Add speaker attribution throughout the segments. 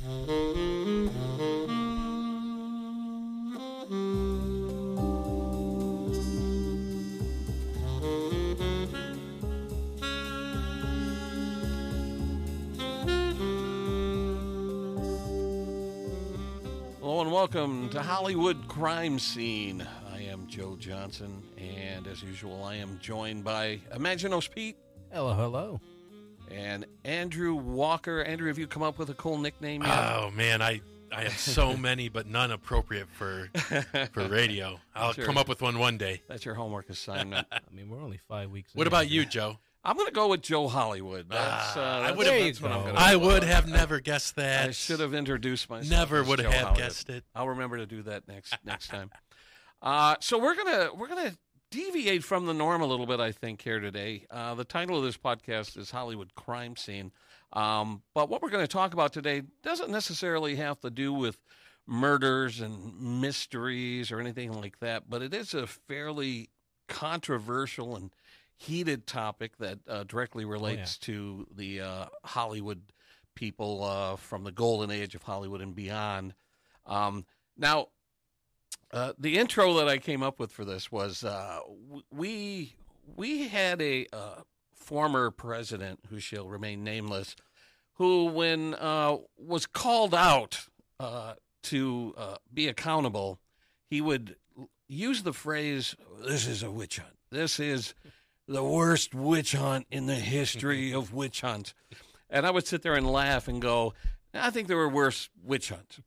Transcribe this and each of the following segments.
Speaker 1: Hello and welcome to Hollywood Crime Scene. I am Joe Johnson, and as usual, I am joined by Imaginos Pete
Speaker 2: Hello, hello.
Speaker 1: and Andrew Walker. Andrew, have you come up with a cool nickname yet?
Speaker 3: Oh man, I I have so many, but none appropriate for for radio. I'll
Speaker 1: Sure.
Speaker 3: come up with one one day.
Speaker 1: That's your homework assignment.
Speaker 2: I mean, we're only five weeks.
Speaker 3: What
Speaker 2: in.
Speaker 3: about you, Joe?
Speaker 1: I'm going to go with Joe Hollywood. That's, uh,
Speaker 3: Ah, I would've-
Speaker 1: that's what I'm gonna.
Speaker 3: I would have never guessed that.
Speaker 1: I should have introduced myself.
Speaker 3: Never would
Speaker 1: Joe
Speaker 3: have
Speaker 1: Hollywood.
Speaker 3: guessed it.
Speaker 1: I'll remember to do that next next time. Uh, so we're gonna we're gonna deviate from the norm a little bit, I think, here today. Uh, the title of this podcast is Hollywood Crime Scene, um, but what we're going to talk about today doesn't necessarily have to do with murders and mysteries or anything like that, but it is a fairly controversial and heated topic that uh, directly relates to the uh, Hollywood people uh, from the golden age of Hollywood and beyond. Um, now, uh, the intro that I came up with for this was uh, we we had a uh, former president who shall remain nameless, who when uh, was called out uh, to be accountable, he would use the phrase, "This is a witch hunt. This is the worst witch hunt in the history of witch hunts." And I would sit there and laugh and go, "I think there were worse witch hunts."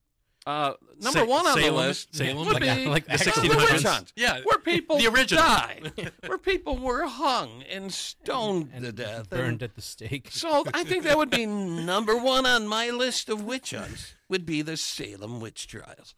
Speaker 1: Uh, number
Speaker 3: Sa-
Speaker 1: one on
Speaker 3: Salem?
Speaker 1: the list
Speaker 3: Salem?
Speaker 1: would
Speaker 2: Like-
Speaker 1: be
Speaker 2: like
Speaker 1: the,
Speaker 2: the
Speaker 1: witch
Speaker 3: 1600s?
Speaker 1: hunt,
Speaker 3: Yeah,
Speaker 1: where people
Speaker 3: the original.
Speaker 1: died, where people were hung and stoned
Speaker 2: And
Speaker 1: to death,
Speaker 2: burned
Speaker 1: And
Speaker 2: at the stake.
Speaker 1: so I think that would be number one on my list of witch hunts. Would be the Salem witch trials,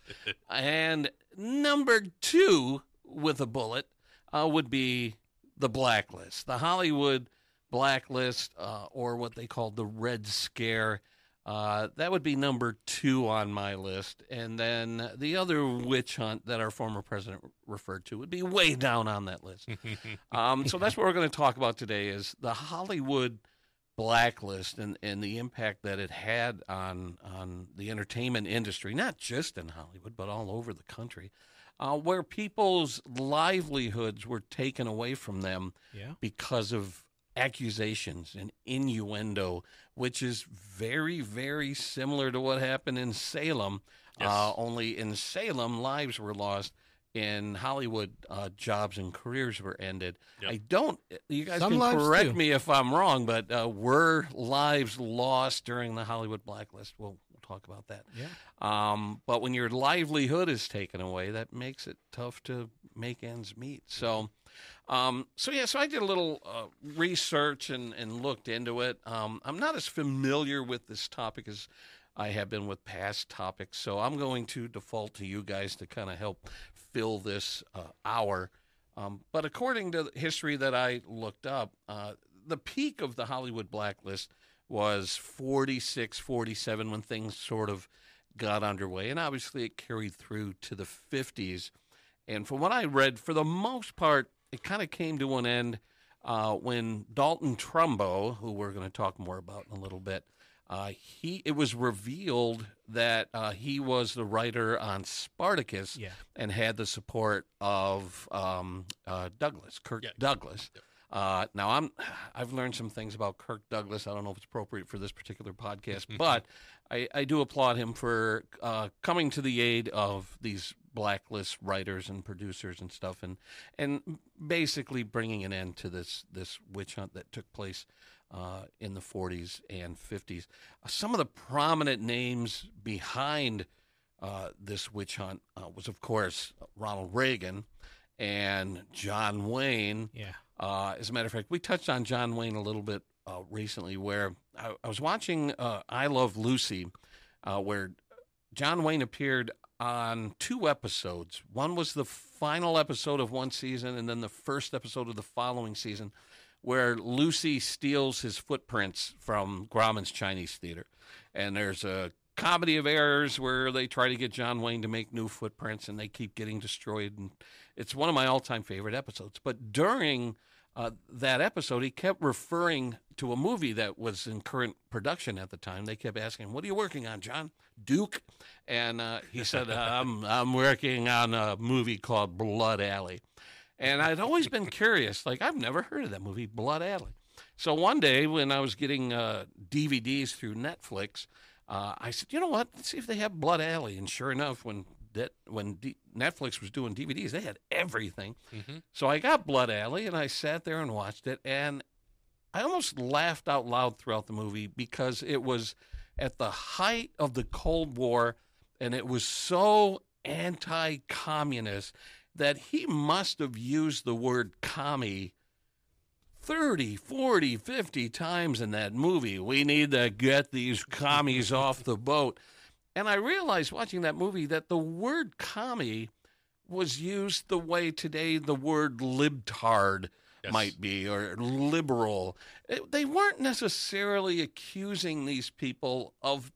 Speaker 1: and number two with a bullet uh, would be the blacklist, the Hollywood blacklist, uh, or what they called the Red Scare. Uh, that would be number two on my list. And then the other witch hunt that our former president referred to would be way down on that list. um, so that's what we're going to talk about today is the Hollywood blacklist and, and the impact that it had on on the entertainment industry, not just in Hollywood, but all over the country, uh, where people's livelihoods were taken away from them
Speaker 2: Yeah.
Speaker 1: because of accusations and innuendo, which is very, very similar to what happened in Salem.
Speaker 3: Yes.
Speaker 1: Uh, only in Salem, lives were lost. In Hollywood, uh, jobs and careers were ended.
Speaker 3: Yep.
Speaker 1: I don't. You guys
Speaker 2: Some
Speaker 1: can correct
Speaker 2: too.
Speaker 1: me if I'm wrong, but uh, were lives lost during the Hollywood blacklist? We'll, we'll talk about that.
Speaker 2: Yeah.
Speaker 1: Um, but when your livelihood is taken away, that makes it tough to make ends meet. So, um, so yeah, so I did a little uh, research and, and looked into it. Um, I'm not as familiar with this topic as I have been with past topics, so I'm going to default to you guys to kind of help fill this uh, hour. Um, but according to the history that I looked up, uh, the peak of the Hollywood blacklist was 46, 47 when things sort of got underway. And obviously it carried through to the 50s. And from what I read, for the most part, it kind of came to an end uh, when Dalton Trumbo, who we're going to talk more about in a little bit, uh, he it was revealed that uh, he was the writer on Spartacus
Speaker 2: Yeah.
Speaker 1: and had the support of um, uh, Douglas, Kirk
Speaker 3: Yeah.
Speaker 1: Douglas. Uh, now I'm I've learned some things about Kirk Douglas. I don't know if it's appropriate for this particular podcast, but I, I do applaud him for uh, coming to the aid of these blacklist writers and producers and stuff, and and basically bringing an end to this this witch hunt that took place uh, in the 40s and 50s. Uh, some of the prominent names behind uh, this witch hunt uh, was, of course, Ronald Reagan and John Wayne.
Speaker 2: Yeah.
Speaker 1: Uh, as a matter of fact, we touched on John Wayne a little bit uh, recently, where I, I was watching uh, I Love Lucy, uh, where John Wayne appeared on two episodes. One was the final episode of one season, and then the first episode of the following season, where Lucy steals his footprints from Grauman's Chinese Theater. And there's a comedy of errors where they try to get John Wayne to make new footprints, and they keep getting destroyed. And it's one of my all-time favorite episodes. But during uh, that episode, he kept referring to a movie that was in current production at the time. They kept asking, "What are you working on, John Duke?" And uh, he said, "I'm I'm working on a movie called Blood Alley." And I'd always been curious, like I've never heard of that movie, Blood Alley. So one day when I was getting uh, DVDs through Netflix, uh, I said, "You know what? Let's see if they have Blood Alley." And sure enough, when that when D- Netflix was doing DVDs, they had everything.
Speaker 3: Mhm.
Speaker 1: So I got Blood Alley and I sat there and watched it, and I almost laughed out loud throughout the movie because it was at the height of the Cold War, and it was so anti-communist that he must have used the word commie 30, 40, 50 times in that movie. We need to get these commies off the boat. And I realized watching that movie that the word commie was used the way today the word libtard
Speaker 3: Yes.
Speaker 1: might be or liberal. Eh, they weren't necessarily accusing these people of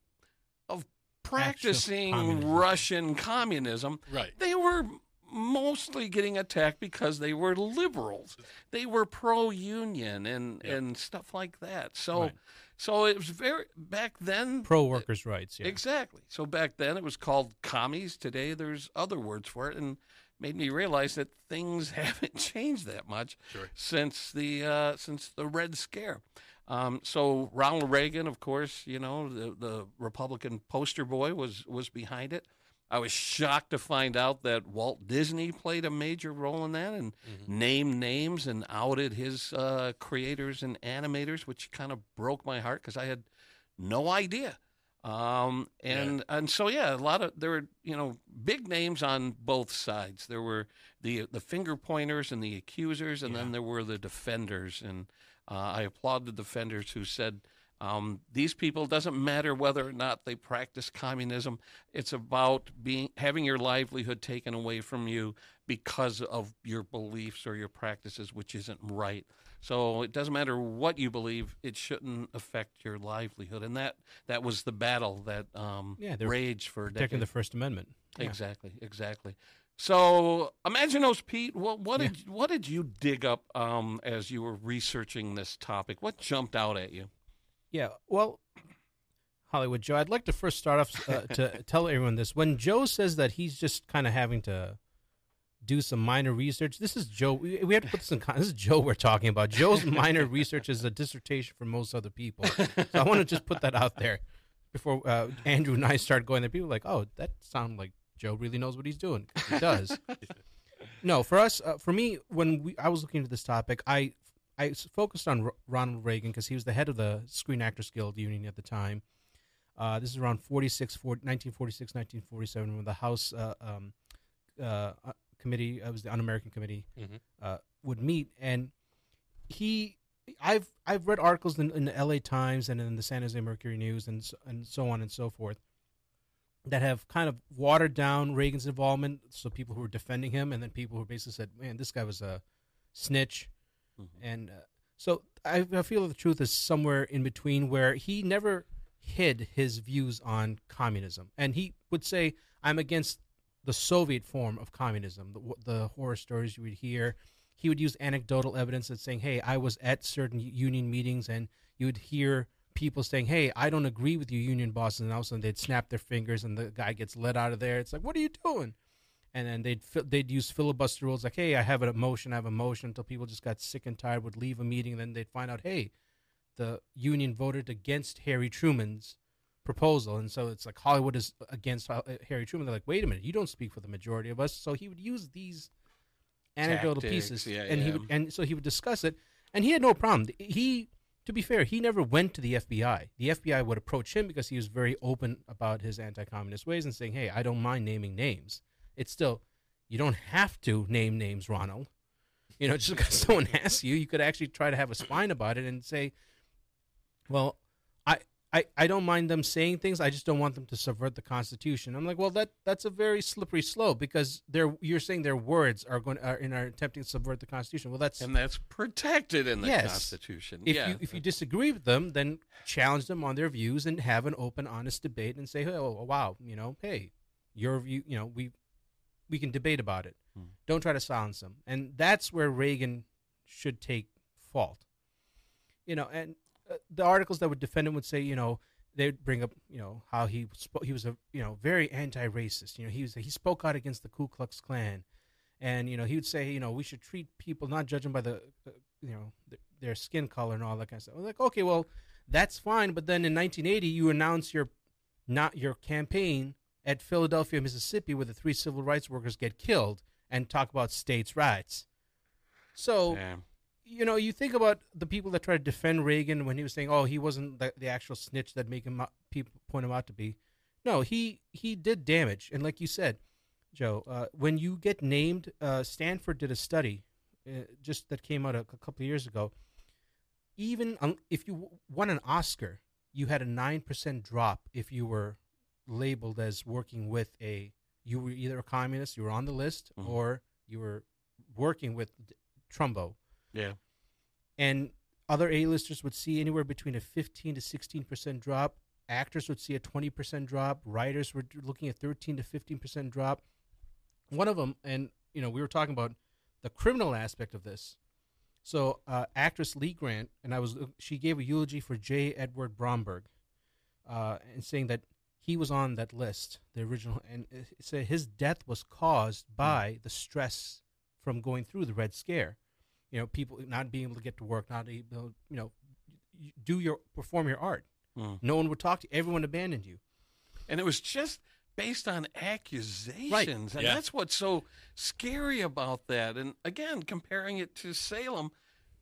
Speaker 1: of practicing
Speaker 2: communism.
Speaker 1: Russian communism.
Speaker 3: Right.
Speaker 1: They were mostly getting attacked because they were liberals. They were pro union and
Speaker 3: Yep.
Speaker 1: and stuff like that. So
Speaker 2: Right.
Speaker 1: so it was very back then
Speaker 2: Pro workers' rights. Yeah.
Speaker 1: Exactly. So back then it was called commies. Today there's other words for it, and made me realize that things haven't changed that much
Speaker 3: Sure.
Speaker 1: since the uh, since the Red Scare. Um, so Ronald Reagan, of course, you know the the Republican poster boy was was behind it. I was shocked to find out that Walt Disney played a major role in that and named names and outed his uh, creators and animators, which kind of broke my heart because I had no idea. Um, and and so yeah, a lot of there were you know big names on both sides. There were the the finger pointers and the accusers, and then there were the defenders. And uh, I applaud the defenders who said um, these people doesn't matter whether or not they practice communism. It's about being having your livelihood taken away from you because of your beliefs or your practices, which isn't right. So it doesn't matter what you believe; it shouldn't affect your livelihood. And that that was the battle that um,
Speaker 2: Yeah,
Speaker 1: raged for
Speaker 2: Protecting the. First Amendment. Yeah.
Speaker 1: Exactly, exactly. So imagine those, Pete. What what did what did you dig up um, as you were researching this topic? What jumped out at you?
Speaker 2: Yeah. Well, Hollywood Joe, I'd like to first start off uh, to tell everyone this. When Joe says that he's just kind of having to do some minor research, this is Joe. We, we have to put this in con- This is Joe we're talking about. Joe's minor research is a dissertation for most other people. So I want to just put that out there before uh, Andrew and I start going there. People are like, oh, that sounds like Joe really knows what he's doing. He does. no, for us, uh, for me, when we, I was looking into this topic, I I focused on R- Ronald Reagan because he was the head of the Screen Actors Guild Union at the time. Uh, this is around 46, 40, 1946, 1947, when the House uh, um, uh, uh, committee, uh, it was the Un-American Committee,
Speaker 3: Mhm.
Speaker 2: uh, would meet, and he, I've I've read articles in, in the L.A. Times and in the San Jose Mercury News and so, and so on and so forth that have kind of watered down Reagan's involvement. So people who were defending him, and then people who basically said, "Man, this guy was a snitch." And uh, so I, I feel the truth is somewhere in between where he never hid his views on communism. And he would say, I'm against the Soviet form of communism, the, the horror stories you would hear. He would use anecdotal evidence that's saying, hey, I was at certain union meetings, and you would hear people saying, hey, I don't agree with you, union bosses. And all of a sudden they'd snap their fingers and the guy gets let out of there. It's like, what are you doing? and then they'd they'd use filibuster rules like, hey, I have a motion, I have a motion, until people just got sick and tired, would leave a meeting, and then they'd find out, hey, the union voted against Harry Truman's proposal, and so it's like Hollywood is against uh, Harry Truman. They're like, wait a minute, you don't speak for the majority of us. So he would use these anecdotal
Speaker 1: Tactics,
Speaker 2: pieces,
Speaker 1: yeah,
Speaker 2: and he would and so he would discuss it, and he had no problem. He to be fair, he never went to the FBI. The FBI would approach him because he was very open about his anti-communist ways and saying, "Hey, I don't mind naming names. It's still, you don't have to name names, Ronald. You know, just because someone asks you, you could actually try to have a spine about it and say, well, I, I, don't mind them saying things. I just don't want them to subvert the Constitution. I'm like, well, that that's a very slippery slope because they're you're saying their words are going are in are attempting to subvert the Constitution. Well, that's
Speaker 1: And that's protected in the
Speaker 2: Yes.
Speaker 1: Constitution.
Speaker 2: if
Speaker 1: yeah.
Speaker 2: you if you disagree with them, then challenge them on their views and have an open, honest debate and say, oh wow, you know, hey, your view, you know, we we can debate about it.
Speaker 1: Hmm.
Speaker 2: Don't try to silence them, and that's where Reagan should take fault. You know, and the articles that would defend him would say, you know, they'd bring up, you know, how he spoke. He was a, you know, very anti-racist. You know, he was he spoke out against the Ku Klux Klan, and you know, he would say, you know, we should treat people not them by the, uh, you know, th- their skin color and all that kind of stuff. I was like, okay, well, that's fine. But then in 1980, you announce your not your campaign at Philadelphia, Mississippi, where the three civil rights workers get killed, and talk about states' rights. So. You know, you think about the people that tried to defend Reagan when he was saying, "Oh, he wasn't the, the actual snitch that make him out, people point him out to be." No, he he did damage, and like you said, Joe, uh, when you get named, uh, Stanford did a study uh, just that came out a, a couple of years ago. Even um, if you won an Oscar, you had a nine percent drop if you were labeled as working with a you were either a communist, you were on the list,
Speaker 1: Mhm.
Speaker 2: or you were working with Trumbo
Speaker 1: Yeah.
Speaker 2: and other A-listers would see anywhere between a 15 to 16 percent drop. Actors would see a 20 percent drop. Writers were looking at 13 to 15 percent drop. One of them, and you know, we were talking about the criminal aspect of this. So, uh, actress Lee Grant, and I was, she gave a eulogy for J. Edward Bromberg, uh, and saying that he was on that list, the original, and it said his death was caused by the stress from going through the Red Scare you know people not being able to get to work not able you know do your perform your art
Speaker 1: Mm.
Speaker 2: no one would talk to you everyone abandoned you
Speaker 1: And it was just based on accusations. And
Speaker 3: Yeah.
Speaker 1: that's what's so scary about that. And again, comparing it to Salem,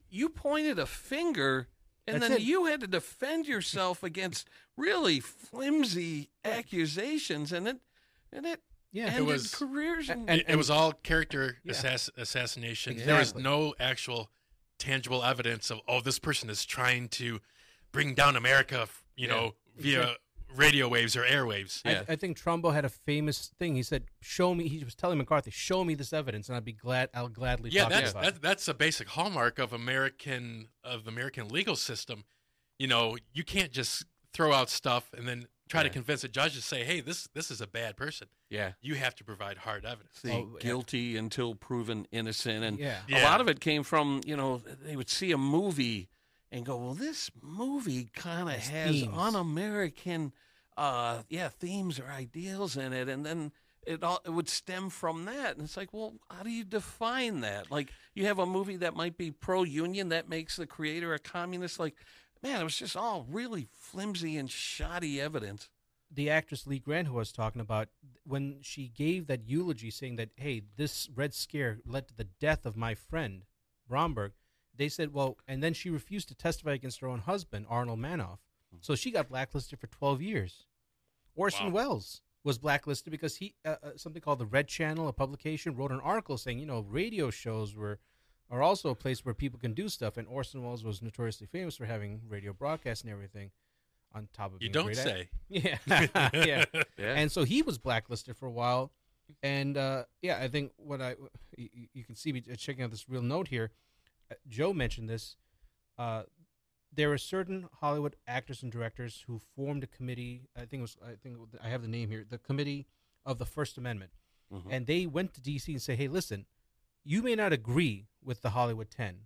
Speaker 1: you pointed a finger and
Speaker 2: That's
Speaker 1: then
Speaker 2: it.
Speaker 1: you had to defend yourself against really flimsy accusations and it and it
Speaker 2: yeah
Speaker 1: ended
Speaker 3: was-
Speaker 1: careers and,
Speaker 2: and-
Speaker 3: it, it was all character
Speaker 2: Yeah.
Speaker 3: assass- assassination. There was no actual tangible evidence of oh this person is trying to bring down America, you
Speaker 1: Yeah.
Speaker 3: know, via
Speaker 2: Exact-
Speaker 3: radio waves or airwaves.
Speaker 2: I,
Speaker 1: Yeah.
Speaker 2: I think Trumbo had a famous thing. He said, "Show me." He was telling McCarthy, "Show me this evidence, and I'd be glad. I'll gladly
Speaker 3: Yeah,
Speaker 2: talk
Speaker 3: that's
Speaker 2: about
Speaker 3: that's,
Speaker 2: it."
Speaker 3: that's a basic hallmark of American of the American legal system. You know, you can't just throw out stuff and then try to convince a judge to say, "Hey, this this is a bad person."
Speaker 1: yeah,
Speaker 3: You have to provide hard evidence.
Speaker 1: the
Speaker 2: Oh, yeah.
Speaker 1: guilty until proven innocent and
Speaker 2: Yeah.
Speaker 1: a
Speaker 3: Yeah.
Speaker 1: lot of it came from you know they would see a movie and go well this movie kind of
Speaker 2: Has
Speaker 1: has
Speaker 2: themes.
Speaker 1: un-american uh yeah themes or ideals in it and then it all it would stem from that and it's like well how do you define that like you have a movie that might be pro-union that makes the creator a communist like man it was just all really flimsy and shoddy evidence
Speaker 2: the actress Lee Grant, who I was talking about, when she gave that eulogy saying that, hey, this Red Scare led to the death of my friend, Bromberg, they said, well, and then she refused to testify against her own husband, Arnold Manoff. So she got blacklisted for 12 years. Orson
Speaker 3: Wow.
Speaker 2: Welles was blacklisted because he, uh, uh, something called the Red Channel, a publication, wrote an article saying, you know, radio shows were are also a place where people can do stuff. And Orson Welles was notoriously famous for having radio broadcasts and everything on top of
Speaker 3: You
Speaker 2: being
Speaker 3: don't
Speaker 2: great
Speaker 3: say.
Speaker 2: yeah, yeah.
Speaker 1: yeah
Speaker 2: And so he was blacklisted for a while, and uh, yeah, I think what I you, you can see me checking out this real note here. uh, Joe mentioned this. Uh, there are certain Hollywood actors and directors who formed a committee. I think it was. I think I have the name here. The Committee of the First Amendment,
Speaker 1: Mhm.
Speaker 2: and they went to D.C. and say, "Hey, listen, you may not agree with the Hollywood Ten,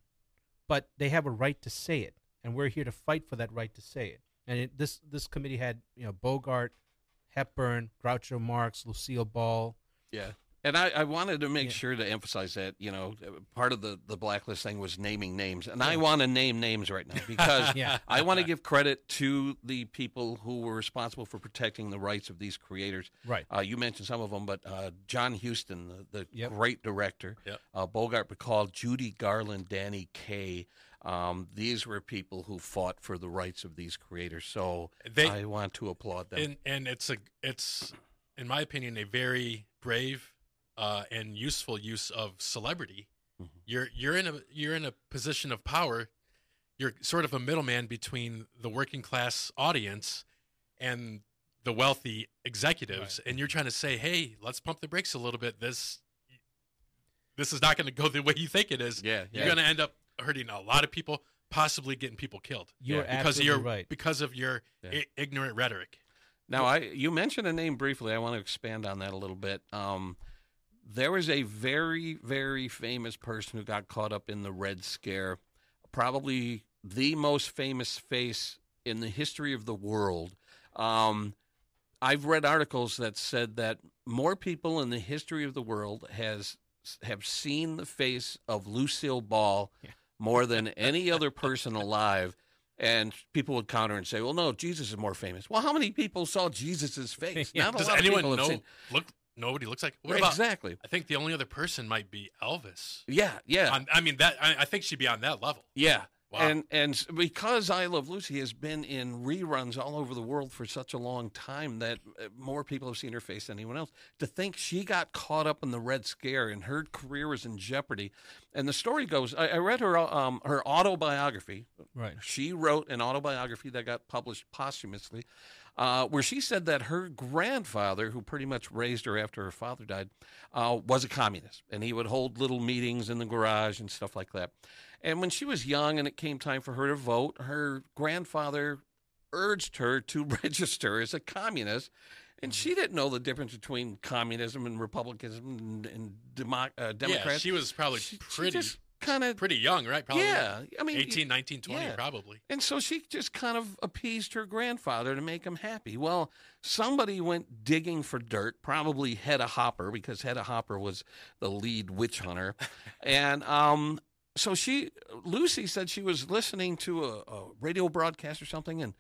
Speaker 2: but they have a right to say it, and we're here to fight for that right to say it." And it, this this committee had you know Bogart, Hepburn, Groucho Marx, Lucille Ball.
Speaker 1: Yeah. And I, I wanted to make
Speaker 2: Yeah.
Speaker 1: sure to emphasize that, you know, part of the, the blacklist thing was naming names. And I want to name names right now because
Speaker 2: Yeah.
Speaker 1: I want to give credit to the people who were responsible for protecting the rights of these creators.
Speaker 2: Right.
Speaker 1: Uh, you mentioned some of them, but uh, John Huston, the, the
Speaker 2: Yep.
Speaker 1: great director,
Speaker 3: Yep.
Speaker 1: uh, Bogart Bacall, Judy Garland, Danny Kaye. Um, these were people who fought for the rights of these creators. So
Speaker 3: They
Speaker 1: I want to applaud them.
Speaker 3: and and it's a it's in my opinion a very brave uh, and useful use of celebrity.
Speaker 1: Mhm.
Speaker 3: You're you're in a you're in a position of power. You're sort of a middleman between the working class audience and the wealthy executives, and you're trying to say, "Hey, let's pump the brakes a little bit. This this is not going to go the way you think it is.
Speaker 1: yeah,
Speaker 3: You're going to end up hurting a lot of people, possibly getting people killed
Speaker 2: You're
Speaker 1: Yeah,
Speaker 3: because of
Speaker 2: absolutely
Speaker 3: your
Speaker 2: right.
Speaker 3: because of your
Speaker 1: Yeah.
Speaker 3: I- ignorant rhetoric."
Speaker 1: Now, I you mentioned a name briefly. I want to expand on that a little bit. Um, there was a very, very famous person who got caught up in the Red Scare, probably the most famous face in the history of the world. Um, I've read articles that said that more people in the history of the world has have seen the face of Lucille Ball
Speaker 2: Yeah.
Speaker 1: more than any other person alive. And people would counter and say, "Well, no, Jesus is more famous." Well, how many people saw Jesus' face?
Speaker 2: Yeah.
Speaker 1: Not a
Speaker 3: Does
Speaker 1: lot of
Speaker 3: anyone
Speaker 1: people
Speaker 3: know?
Speaker 1: seen-
Speaker 3: Look, nobody looks like. What about?
Speaker 1: exactly?
Speaker 3: I think the only other person might be Elvis.
Speaker 1: Yeah, yeah.
Speaker 3: On, I mean that. I, I think she'd be on that level.
Speaker 1: Yeah.
Speaker 3: Wow.
Speaker 1: And and because I Love Lucy has been in reruns all over the world for such a long time that uh, more people have seen her face than anyone else. To think she got caught up in the Red Scare and her career was in jeopardy. And the story goes, I, I read her um, her autobiography.
Speaker 2: Right.
Speaker 1: She wrote an autobiography that got published posthumously, uh, where she said that her grandfather, who pretty much raised her after her father died, uh, was a communist, and he would hold little meetings in the garage and stuff like that. And when she was young and it came time for her to vote, her grandfather urged her to register as a communist. And she didn't know the difference between communism and republicanism and, and demo, uh, Democrats.
Speaker 3: Yeah, she was probably
Speaker 1: She- she
Speaker 3: pretty
Speaker 1: just kind of,
Speaker 3: pretty young, right? Probably
Speaker 1: yeah. I mean,
Speaker 3: 18, 19, 20
Speaker 1: yeah.
Speaker 3: probably.
Speaker 1: and so she just kind of appeased her grandfather to make him happy. Well, somebody went digging for dirt, probably Hedda Hopper, because Hedda Hopper was the lead witch hunter. and um, so she, Lucy said she was listening to a, a radio broadcast or something, and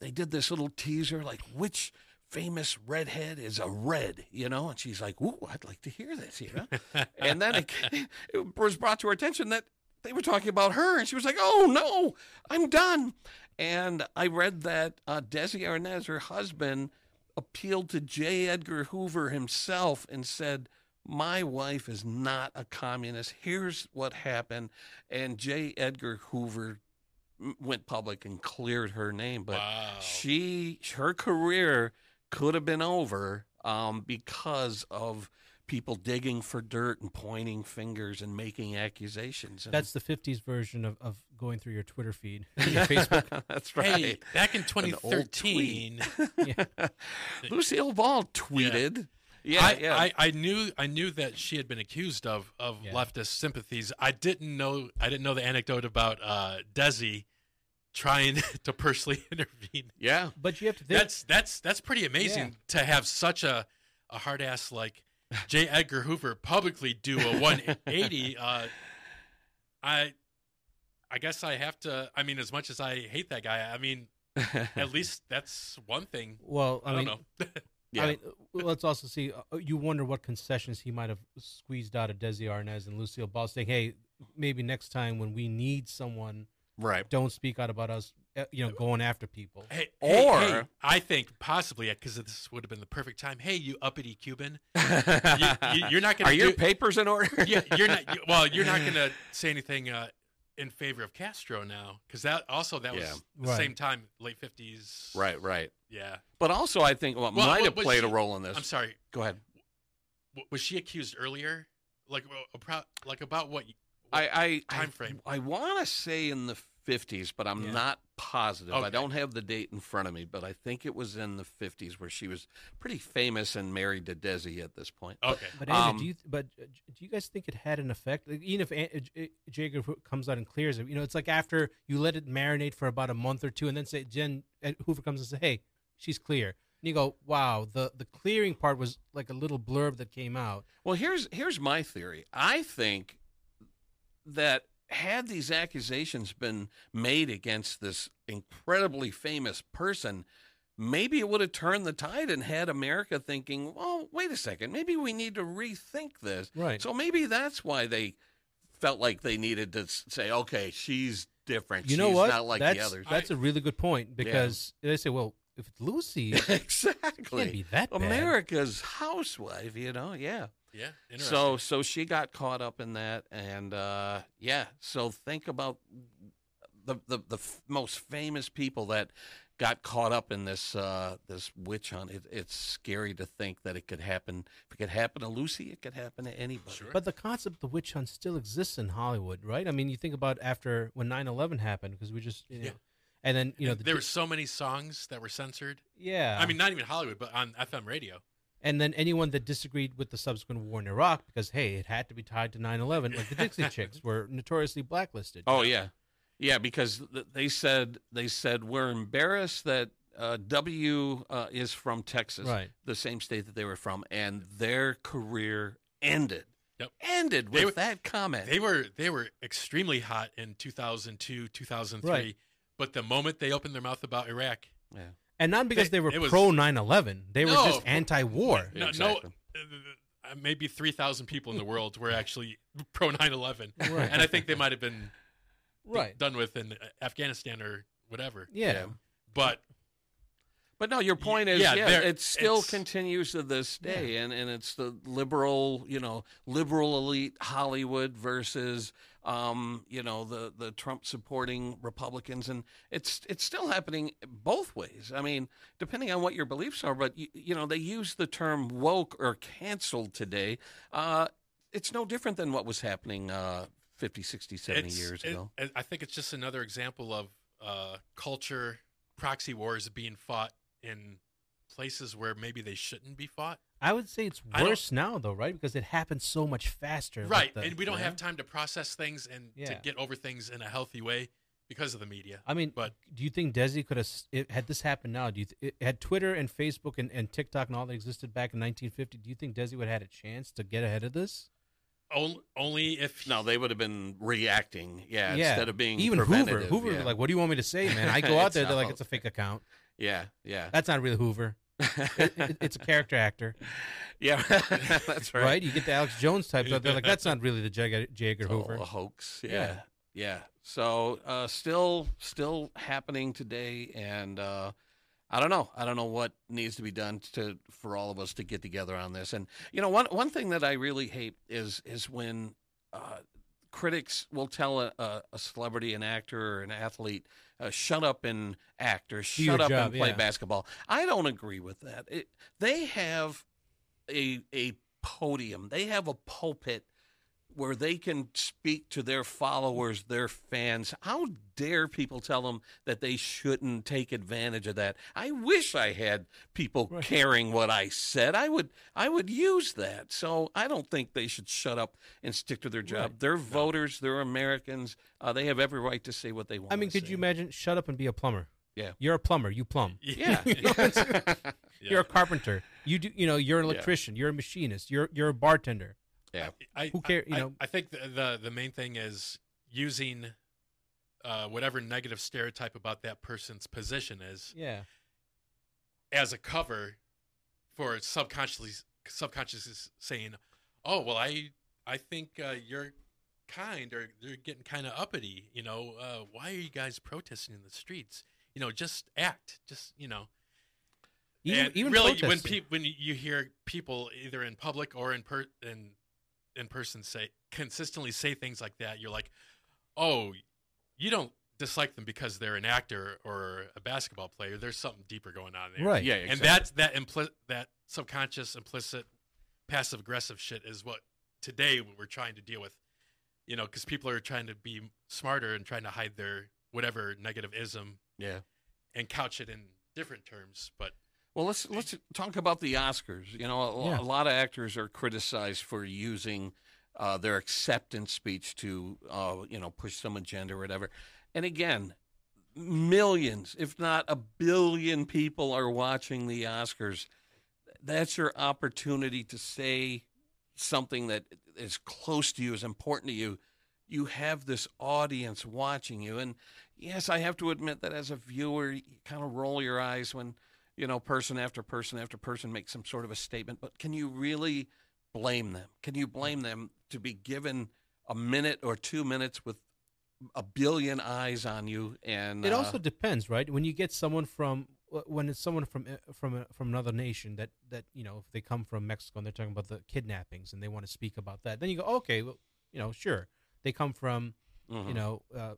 Speaker 1: they did this little teaser like, which famous redhead is a red, you know? And she's like, ooh, I'd like to hear this, you know? and then it, it was brought to her attention that they were talking about her, and she was like, "Oh no, I'm done." And I read that uh, Desi Arnaz, her husband, appealed to J. Edgar Hoover himself and said, "My wife is not a communist. Here's what happened." And J. Edgar Hoover went public and cleared her name, but
Speaker 3: wow.
Speaker 1: she her career could have been over um, because of people digging for dirt and pointing fingers and making accusations. And
Speaker 2: That's the '50s version of, of going through your Twitter feed, your Facebook.
Speaker 1: That's right.
Speaker 3: Hey, back in
Speaker 1: An old
Speaker 3: 2013,
Speaker 1: Lucille Ball tweeted. Yeah,
Speaker 3: I,
Speaker 1: yeah.
Speaker 3: I, I knew I knew that she had been accused of of
Speaker 2: Yeah.
Speaker 3: leftist sympathies. I didn't know I didn't know the anecdote about uh, Desi trying to personally intervene.
Speaker 1: yeah.
Speaker 2: But you have to think.
Speaker 3: That's that's that's pretty amazing
Speaker 2: Yeah.
Speaker 3: to have such a a hard ass like J. Edgar Hoover publicly do a 180. uh, I I guess I have to. I mean, as much as I hate that guy, I mean, at least that's one thing.
Speaker 2: well, I,
Speaker 3: I,
Speaker 2: mean,
Speaker 3: don't know.
Speaker 1: Yeah.
Speaker 2: I mean, let's also see. Uh, you wonder what concessions he might have squeezed out of Desi Arnaz and Lucille Ball, saying, "Hey, maybe next time when we need someone,
Speaker 1: right.
Speaker 2: don't speak out about us. uh, You know, going after people."
Speaker 3: Hey,
Speaker 1: Or-
Speaker 3: hey, hey, I think possibly because this would have been the perfect time. Hey, you uppity Cuban, you, you, are not going
Speaker 1: Are
Speaker 3: to
Speaker 1: your papers in order?
Speaker 3: yeah, you're not. You, well, you're not going to say anything uh, in favor of Castro now because that also that was the
Speaker 2: Right.
Speaker 3: same time, late fifties.
Speaker 1: right, right.
Speaker 3: Yeah.
Speaker 1: But also, I think what
Speaker 3: Well,
Speaker 1: might have
Speaker 3: was
Speaker 1: played a role in this.
Speaker 3: I'm sorry.
Speaker 1: Go ahead.
Speaker 3: Was she accused earlier? Like about like about what?
Speaker 1: I I
Speaker 3: time
Speaker 1: I,
Speaker 3: frame?
Speaker 1: I want to say in the 50s, but I'm
Speaker 2: Yeah.
Speaker 1: not positive. I don't have the date in front of me, but I think it was in the 50s where she was pretty famous and married to Desi at this point.
Speaker 3: Okay.
Speaker 2: But Andrew,
Speaker 1: Um,
Speaker 2: do you but do you guys think it had an effect? Like, even if An- J- Jager Hoo- comes out and clears it, you know, it's like after you let it marinate for about a month or two, and then say Jen Hoover comes and say, "Hey, she's clear," and you go, "Wow, the the clearing part was like a little blurb that came out."
Speaker 1: Well, here's here's my theory. I think that had these accusations been made against this incredibly famous person, maybe it would have turned the tide and had America thinking, "Well, wait a second, maybe we need to rethink this."
Speaker 2: Right.
Speaker 1: So maybe that's why they felt like they needed to say, "Okay, she's different.
Speaker 2: You know what?
Speaker 1: Not like
Speaker 2: that's
Speaker 1: the others."
Speaker 2: that's a really good point because they say, "Well, if it's Lucy, it can't be that bad."
Speaker 1: America's housewife, you know, yeah.
Speaker 3: Yeah. Interesting.
Speaker 1: So so she got caught up in that, and uh, yeah. So think about the the the f- most famous people that got caught up in this uh, this witch hunt. It, it's scary to think that it could happen. If it could happen to Lucy, it could happen to anybody.
Speaker 3: Sure.
Speaker 2: But the concept of the witch hunt still exists in Hollywood, right? I mean, you think about after when 9/11 happened because we just, you know,
Speaker 3: Yeah.
Speaker 2: and then you know, the,
Speaker 3: there were so many songs that were censored.
Speaker 2: yeah,
Speaker 3: I mean, not even Hollywood, but on FM radio.
Speaker 2: And then anyone that disagreed with the subsequent war in Iraq because hey, it had to be tied to 9/11, like the Dixie Chicks were notoriously blacklisted.
Speaker 1: Oh yeah, Yeah, because they said they said we're embarrassed that uh, W uh, is from Texas,
Speaker 2: Right.
Speaker 1: the same state that they were from, and their career ended.
Speaker 3: Yep.
Speaker 1: Ended with
Speaker 3: were-
Speaker 1: that comment.
Speaker 3: They were they were extremely hot in 2002, 2003,
Speaker 2: Right.
Speaker 3: but the moment they opened their mouth about Iraq,
Speaker 1: yeah.
Speaker 2: And not because
Speaker 3: They-
Speaker 2: they, were
Speaker 3: was-
Speaker 2: pro 9/11. They were just anti-war.
Speaker 3: no,
Speaker 1: Exactly.
Speaker 3: no uh, maybe 3,000 people in the world were actually pro 9/11,
Speaker 2: Right.
Speaker 3: and I think they might have been
Speaker 2: Right.
Speaker 3: done with in Afghanistan or whatever.
Speaker 2: Yeah.
Speaker 1: Yeah.
Speaker 3: But
Speaker 1: But no, your point is,
Speaker 3: Yeah,
Speaker 1: yeah, it still continues to this day, and, and it's the liberal, you know, liberal elite Hollywood versus, um, you know, the the Trump supporting Republicans, and it's it's still happening both ways. I mean, depending on what your beliefs are, but you, you know, they use the term woke or canceled today. Uh, it's no different than what was happening uh, 50, 60, 70
Speaker 3: it's-
Speaker 1: years
Speaker 3: it-
Speaker 1: ago.
Speaker 3: I think it's just another example of uh, culture proxy wars being fought in places where maybe they shouldn't be fought.
Speaker 2: I would say it's worse now, though, right? Because it happens so much faster.
Speaker 3: Right,
Speaker 2: the-
Speaker 3: and we don't
Speaker 1: yeah.
Speaker 3: have time to process things and to get over things in a healthy way because of the media.
Speaker 2: I mean,
Speaker 3: But-
Speaker 2: do you think Desi could have it, had this happened now? Do you th- it, had Twitter and Facebook and, and TikTok and all that existed back in 1950? Do you think Desi would have had a chance to get ahead of this?
Speaker 3: Only, only if
Speaker 1: No, they would have been reacting, yeah,
Speaker 2: Yeah.
Speaker 1: instead of being
Speaker 2: Even Hoover, Hoover
Speaker 1: yeah.
Speaker 2: like, "What do you want me to say, man? I go out there, they're like, it's a fake account.
Speaker 1: Yeah, yeah.
Speaker 2: That's not really Hoover. It, it, it's a character actor,
Speaker 1: Yeah, that's right.
Speaker 2: right? You get the Alex Jones type, they're like, that's not really the J. Edgar- J. Edgar Hoover.
Speaker 1: a hoax. Yeah,
Speaker 2: Yeah.
Speaker 1: yeah. So uh, still, still happening today, and uh, I don't know. I don't know what needs to be done to for all of us to get together on this. And you know, one one thing that I really hate is is when uh, critics will tell a, a, a celebrity, an actor, or an athlete, uh, "Shut up and act," or "Shut up
Speaker 2: job,"
Speaker 1: and play
Speaker 2: yeah.
Speaker 1: basketball." I don't agree with that. It, they have a a podium. They have a pulpit where they can speak to their followers, their fans. How dare people tell them that they shouldn't take advantage of that? I wish I had people
Speaker 2: Right.
Speaker 1: caring what I said. I would I would use that. So I don't think they should shut up and stick to their job.
Speaker 2: Right.
Speaker 1: They're voters, they're Americans. Uh, they have every right to say what they want.
Speaker 2: I mean, could
Speaker 1: say.
Speaker 2: you imagine? Shut up and be a plumber.
Speaker 1: Yeah.
Speaker 2: You're a plumber. You plumb.
Speaker 1: Yeah.
Speaker 2: you know,
Speaker 3: yeah.
Speaker 2: You're a carpenter. You do. You know, you're an
Speaker 1: Yeah.
Speaker 2: electrician. You're a machinist. You're you're a bartender.
Speaker 1: Yeah.
Speaker 3: I,
Speaker 2: Who care- you
Speaker 3: I,
Speaker 2: know?
Speaker 3: I think the, the the main thing is using uh, whatever negative stereotype about that person's position is
Speaker 2: Yeah.
Speaker 3: as a cover for subconsciously subconsciously saying, "Oh, well, I I think uh, you're kind or you're getting kind of uppity. You know, uh, why are you guys protesting in the streets? You know, just act. Just you know."
Speaker 2: Even
Speaker 3: and
Speaker 2: even
Speaker 3: really, when
Speaker 2: protesting.
Speaker 3: peop when you hear people either in public or in per in in person say consistently say things like that, you're like, oh, you don't dislike them because they're an actor or a basketball player. There's something deeper going on there,
Speaker 2: right.
Speaker 1: Yeah, exactly.
Speaker 3: And that's that impli- that subconscious, implicit, passive aggressive shit is what today we're trying to deal with. You know, because people are trying to be smarter and trying to hide their whatever negative ism
Speaker 1: yeah.
Speaker 3: and couch it in different terms. But
Speaker 1: Well, let's let's talk about the Oscars. You know, a,
Speaker 2: Yeah.
Speaker 1: a lot of actors are criticized for using uh, their acceptance speech to, uh, you know, push some agenda or whatever. And again, millions, if not a billion, people are watching the Oscars. That's your opportunity to say something that is close to you, is important to you. You have this audience watching you, and yes, I have to admit that as a viewer, you kind of roll your eyes when you know, person after person after person makes some sort of a statement, but can you really blame them? Can you blame them to be given a minute or two minutes with a billion eyes on you? And
Speaker 2: It
Speaker 1: uh,
Speaker 2: also depends, right? When you get someone from when it's someone from uh, from from another nation that that you know if they come from Mexico and they're talking about the kidnappings and they want to speak about that, then you go, okay, well, you know, sure, they come from
Speaker 1: mhm.
Speaker 2: you know uh,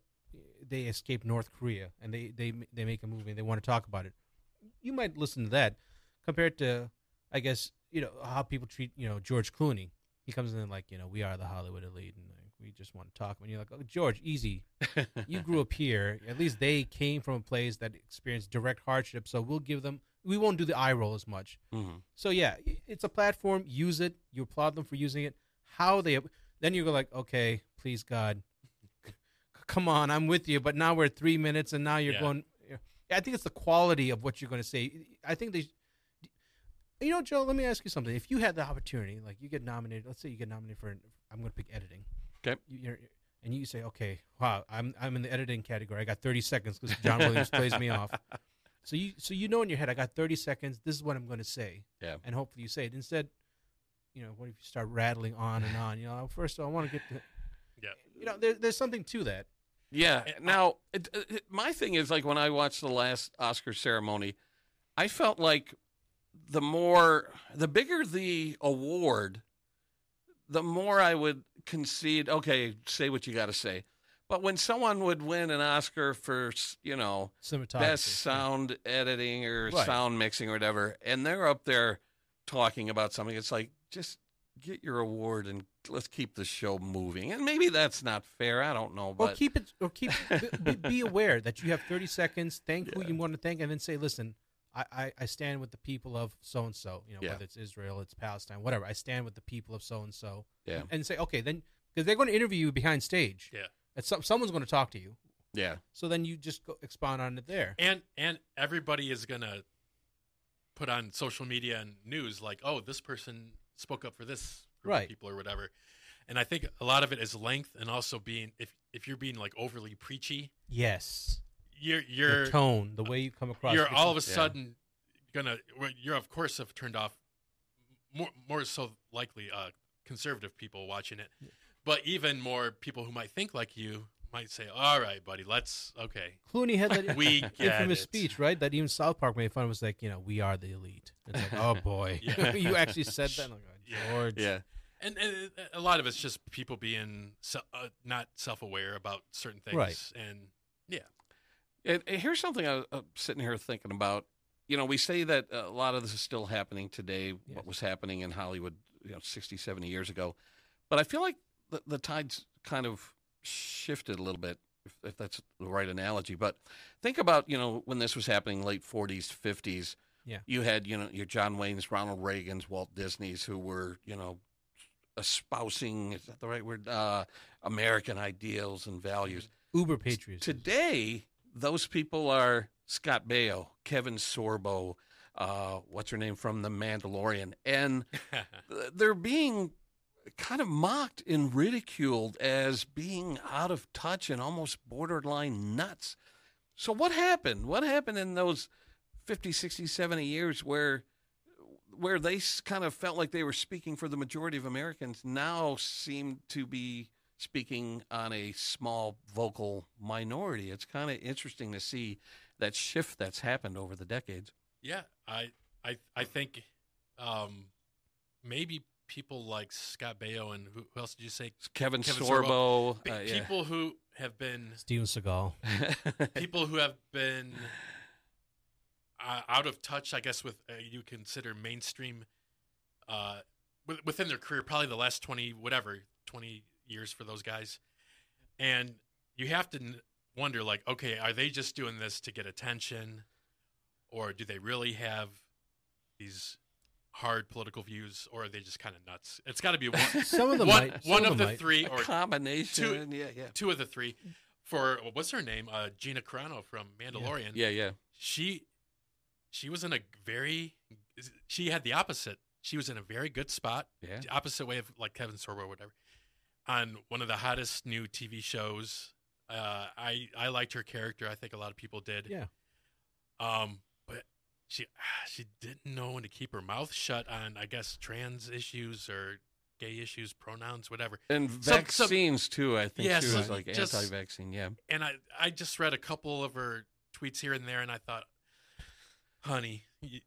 Speaker 2: they escaped North Korea and they they they make a movie and they want to talk about it. You might listen to that compared to, I guess, you know how people treat you know George Clooney. He comes in like you know we are the Hollywood elite and like, we just want to talk. And you're like, oh, George, easy. You grew up here. At least they came from a place that experienced direct hardship. So we'll give them. We won't do the eye roll as much.
Speaker 1: Mhm.
Speaker 2: So yeah, it's a platform. Use it. You applaud them for using it. How they then you go like, okay, please God, come on, I'm with you, but now we're three minutes, and now you're
Speaker 3: Yeah.
Speaker 2: going. Yeah, I think it's the quality of what you're going to say. I think they. You know, Joe. Let me ask you something. If you had the opportunity, like you get nominated, let's say you get nominated for, I'm going to pick editing.
Speaker 1: Okay.
Speaker 2: You, you're, and you say, okay, wow, I'm I'm in the editing category. I got 30 seconds because John Williams plays me off. So you so you know in your head, I got 30 seconds. This is what I'm going to say.
Speaker 1: Yeah.
Speaker 2: And hopefully you say it. Instead, you know, what if you start rattling on and on? You know, first of all, I want to get to.
Speaker 3: Yeah.
Speaker 2: You know, there, there's something to that.
Speaker 1: Yeah. Now, it, uh, it, my thing is like when I watched the last Oscar ceremony, I felt like the more, the bigger the award, the more I would concede. Okay, say what you got to say. But when someone would win an Oscar for, you know, best sound editing or
Speaker 2: Right.
Speaker 1: sound mixing or whatever, and they're up there talking about something, it's like just get your award and let's keep the show moving. And maybe that's not fair. I don't know,
Speaker 2: Or
Speaker 1: but
Speaker 2: keep it, or keep be, be aware that you have 30 seconds. Thank who you want to thank, and then say, "Listen, I, I, I stand with the people of so and so. You know,
Speaker 1: Yeah.
Speaker 2: whether it's Israel, it's Palestine, whatever. I stand with the people of so and so.
Speaker 1: Yeah.
Speaker 2: and say, okay, then because they're going to interview you behind stage.
Speaker 3: Yeah.
Speaker 2: and some, someone's going to talk to you.
Speaker 1: yeah,
Speaker 2: So then you just go expound on it there.
Speaker 3: and and everybody is gonna put on social media and news like, oh, this person spoke up for this group
Speaker 2: Right.
Speaker 3: of people or whatever. And I think a lot of it is length and also being if if you're being like overly preachy,
Speaker 2: Yes,
Speaker 3: you're you're
Speaker 2: the tone, the way you come across.
Speaker 3: you're all of a
Speaker 1: Yeah.
Speaker 3: sudden gonna well, you're of course have turned off more more so likely uh conservative people watching it but even more people who might think like you might say all right buddy let's okay
Speaker 2: Clooney had that
Speaker 3: we get
Speaker 2: infamous
Speaker 3: it.
Speaker 2: speech, right? That even South Park made fun of. Was like, you know, we are the elite. It's like, oh boy,
Speaker 3: Yeah.
Speaker 2: you actually said that. Like, oh,
Speaker 3: Yeah.
Speaker 2: George.
Speaker 1: yeah.
Speaker 3: and, and a lot of it's just people being se- uh, not self-aware about certain things
Speaker 2: Right.
Speaker 3: and
Speaker 1: And, and here's something I, I'm sitting here thinking about. You know, we say that a lot of this is still happening today,
Speaker 2: Yes.
Speaker 1: what was happening in Hollywood, you know, 60, 70 years ago. But I feel like the, the tide's kind of shifted a little bit, if, if that's the right analogy. But think about, you know, when this was happening, late 40s, 50s.
Speaker 2: Yeah.
Speaker 1: You had, you know, your John Wayne's, Ronald Reagan's, Walt Disney's, who were, you know, espousing, is that the right word? Uh, American ideals and values.
Speaker 2: Uber patriots.
Speaker 1: Today, those people are Scott Baio, Kevin Sorbo, uh, what's her name from The Mandalorian, and they're being kind of mocked and ridiculed as being out of touch and almost borderline nuts. So what happened? What happened in those 50, 60, 70 years where where they kind of felt like they were speaking for the majority of Americans now seem to be speaking on a small vocal minority. It's kind of interesting to see that shift that's happened over the decades.
Speaker 3: Yeah, I I I think um, maybe people like Scott Baio and who, who else did you say?
Speaker 1: Kevin,
Speaker 3: Kevin
Speaker 1: Sorbo,
Speaker 3: Pe-
Speaker 1: uh, yeah.
Speaker 3: People who have been
Speaker 2: Steven Seagal.
Speaker 3: people who have been uh, out of touch, I guess, with uh, you consider mainstream uh, wi- within their career, probably the last twenty whatever twenty years for those guys, and you have to n- wonder like, okay, are they just doing this to get attention, or do they really have these hard political views, or are they just kind of nuts? It's got to be one,
Speaker 2: Some of them
Speaker 3: one,
Speaker 2: might. Some
Speaker 3: one
Speaker 2: of
Speaker 3: of
Speaker 2: them
Speaker 3: the
Speaker 2: might.
Speaker 3: three,
Speaker 1: a
Speaker 3: or
Speaker 1: combination. yeah, yeah.
Speaker 3: two of the three. For what's her name? Uh, Gina Carano from Mandalorian.
Speaker 1: Yeah, yeah.
Speaker 3: She she was in a very she had the opposite. She was in a very good spot,
Speaker 1: Yeah.
Speaker 3: the opposite way of like Kevin Sorbo or whatever, on one of the hottest new TV shows. Uh, I I liked her character. I think a lot of people did.
Speaker 2: Yeah.
Speaker 3: Um, but she she didn't know when to keep her mouth shut on I guess trans issues or gay issues, pronouns, whatever.
Speaker 1: And
Speaker 3: Some- some-
Speaker 1: vaccines too. I think
Speaker 3: Yeah,
Speaker 1: she was like
Speaker 3: just-
Speaker 1: anti-vaccine. Yeah.
Speaker 3: and I I just read a couple of her tweets here and there, and I thought, honey, you,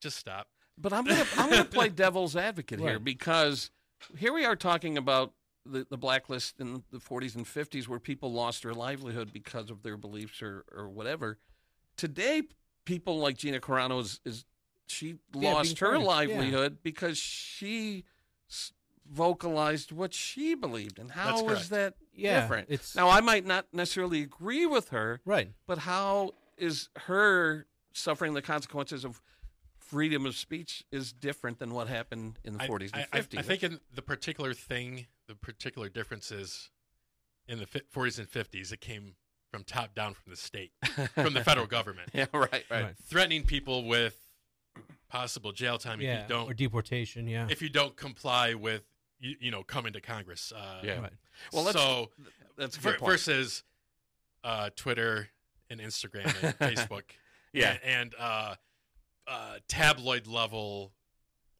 Speaker 3: just stop.
Speaker 1: But I'm gonna I'm gonna play devil's advocate here because here we are talking about the, the blacklist in the 40s and 50s where people lost their livelihood because of their beliefs or, or whatever. Today, people like Gina Carano is, is she
Speaker 2: Yeah,
Speaker 1: lost
Speaker 2: being
Speaker 1: her
Speaker 2: tarnished, yeah.
Speaker 1: livelihood because she s- vocalized what she believed. And how
Speaker 3: That's
Speaker 1: that
Speaker 2: Yeah,
Speaker 1: different?
Speaker 2: it's-
Speaker 1: now, I might not necessarily agree with her,
Speaker 2: Right.
Speaker 1: but how is her suffering the consequences of freedom of speech is different than what happened in the
Speaker 3: I-
Speaker 1: 40s and
Speaker 3: I, I-
Speaker 1: 50s?
Speaker 3: I think in the particular thing, the particular difference is in the 40s and 50s, it came from top down from the state, from the federal government,
Speaker 1: yeah, right, right.
Speaker 2: Right.
Speaker 3: threatening people with possible jail time if you don't
Speaker 2: or deportation. Yeah,
Speaker 3: if you don't comply with you, you know coming to Congress. Uh,
Speaker 1: Yeah.
Speaker 2: right.
Speaker 1: Well, let's-
Speaker 3: so
Speaker 1: That's a
Speaker 3: ver-
Speaker 1: good point.
Speaker 3: versus uh, Twitter and Instagram and Facebook.
Speaker 1: Yeah.
Speaker 3: and, and uh, uh, tabloid level.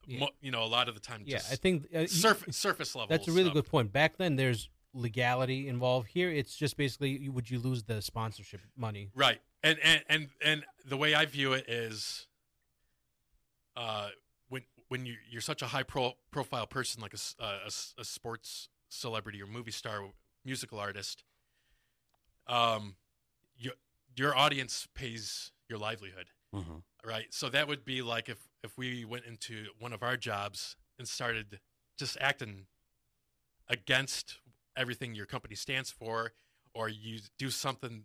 Speaker 2: Yeah.
Speaker 3: You know, a lot of the time,
Speaker 2: Yeah,
Speaker 3: just
Speaker 2: I think uh, you-
Speaker 3: surf- surface level.
Speaker 2: That's a really
Speaker 3: stuff.
Speaker 2: good point. Back then, there's legality involved. Here, it's just basically would you lose the sponsorship money?
Speaker 3: Right. And and and and the way I view it is uh when when you you're such a high pro, profile person like a, uh, a s- a sports celebrity or movie star musical artist um your your audience pays your livelihood
Speaker 1: Mhm.
Speaker 3: right so that would be like if if we went into one of our jobs and started just acting against everything your company stands for or you do something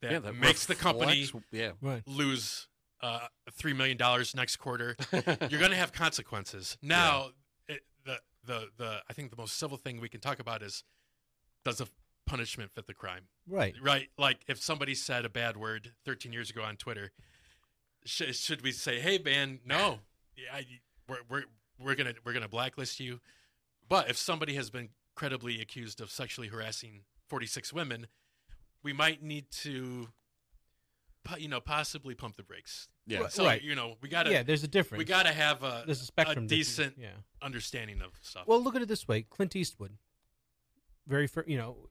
Speaker 3: that,
Speaker 1: Yeah, that
Speaker 3: makes the company
Speaker 1: Yeah.
Speaker 2: Right.
Speaker 3: lose uh, three million dollars next quarter, you're going to have consequences. Now, it, the the the I think the most civil thing we can talk about is does the punishment fit the crime?
Speaker 2: Right.
Speaker 3: Right? Like if somebody said a bad word 13 years ago on Twitter, sh- should we say, "Hey, man, no, yeah, I, we're we're we're gonna we're gonna blacklist you"? But if somebody has been credibly accused of sexually harassing 46 women, we might need to, you know, possibly pump the brakes.
Speaker 1: Yeah.
Speaker 3: So
Speaker 2: Right.
Speaker 3: you know, we gotta
Speaker 2: yeah, there's a difference.
Speaker 3: we gotta have a,
Speaker 2: there's a spectrum.
Speaker 3: a decent
Speaker 2: Yeah.
Speaker 3: understanding of stuff.
Speaker 2: Well, look at it this way: Clint Eastwood, very, fir- you know,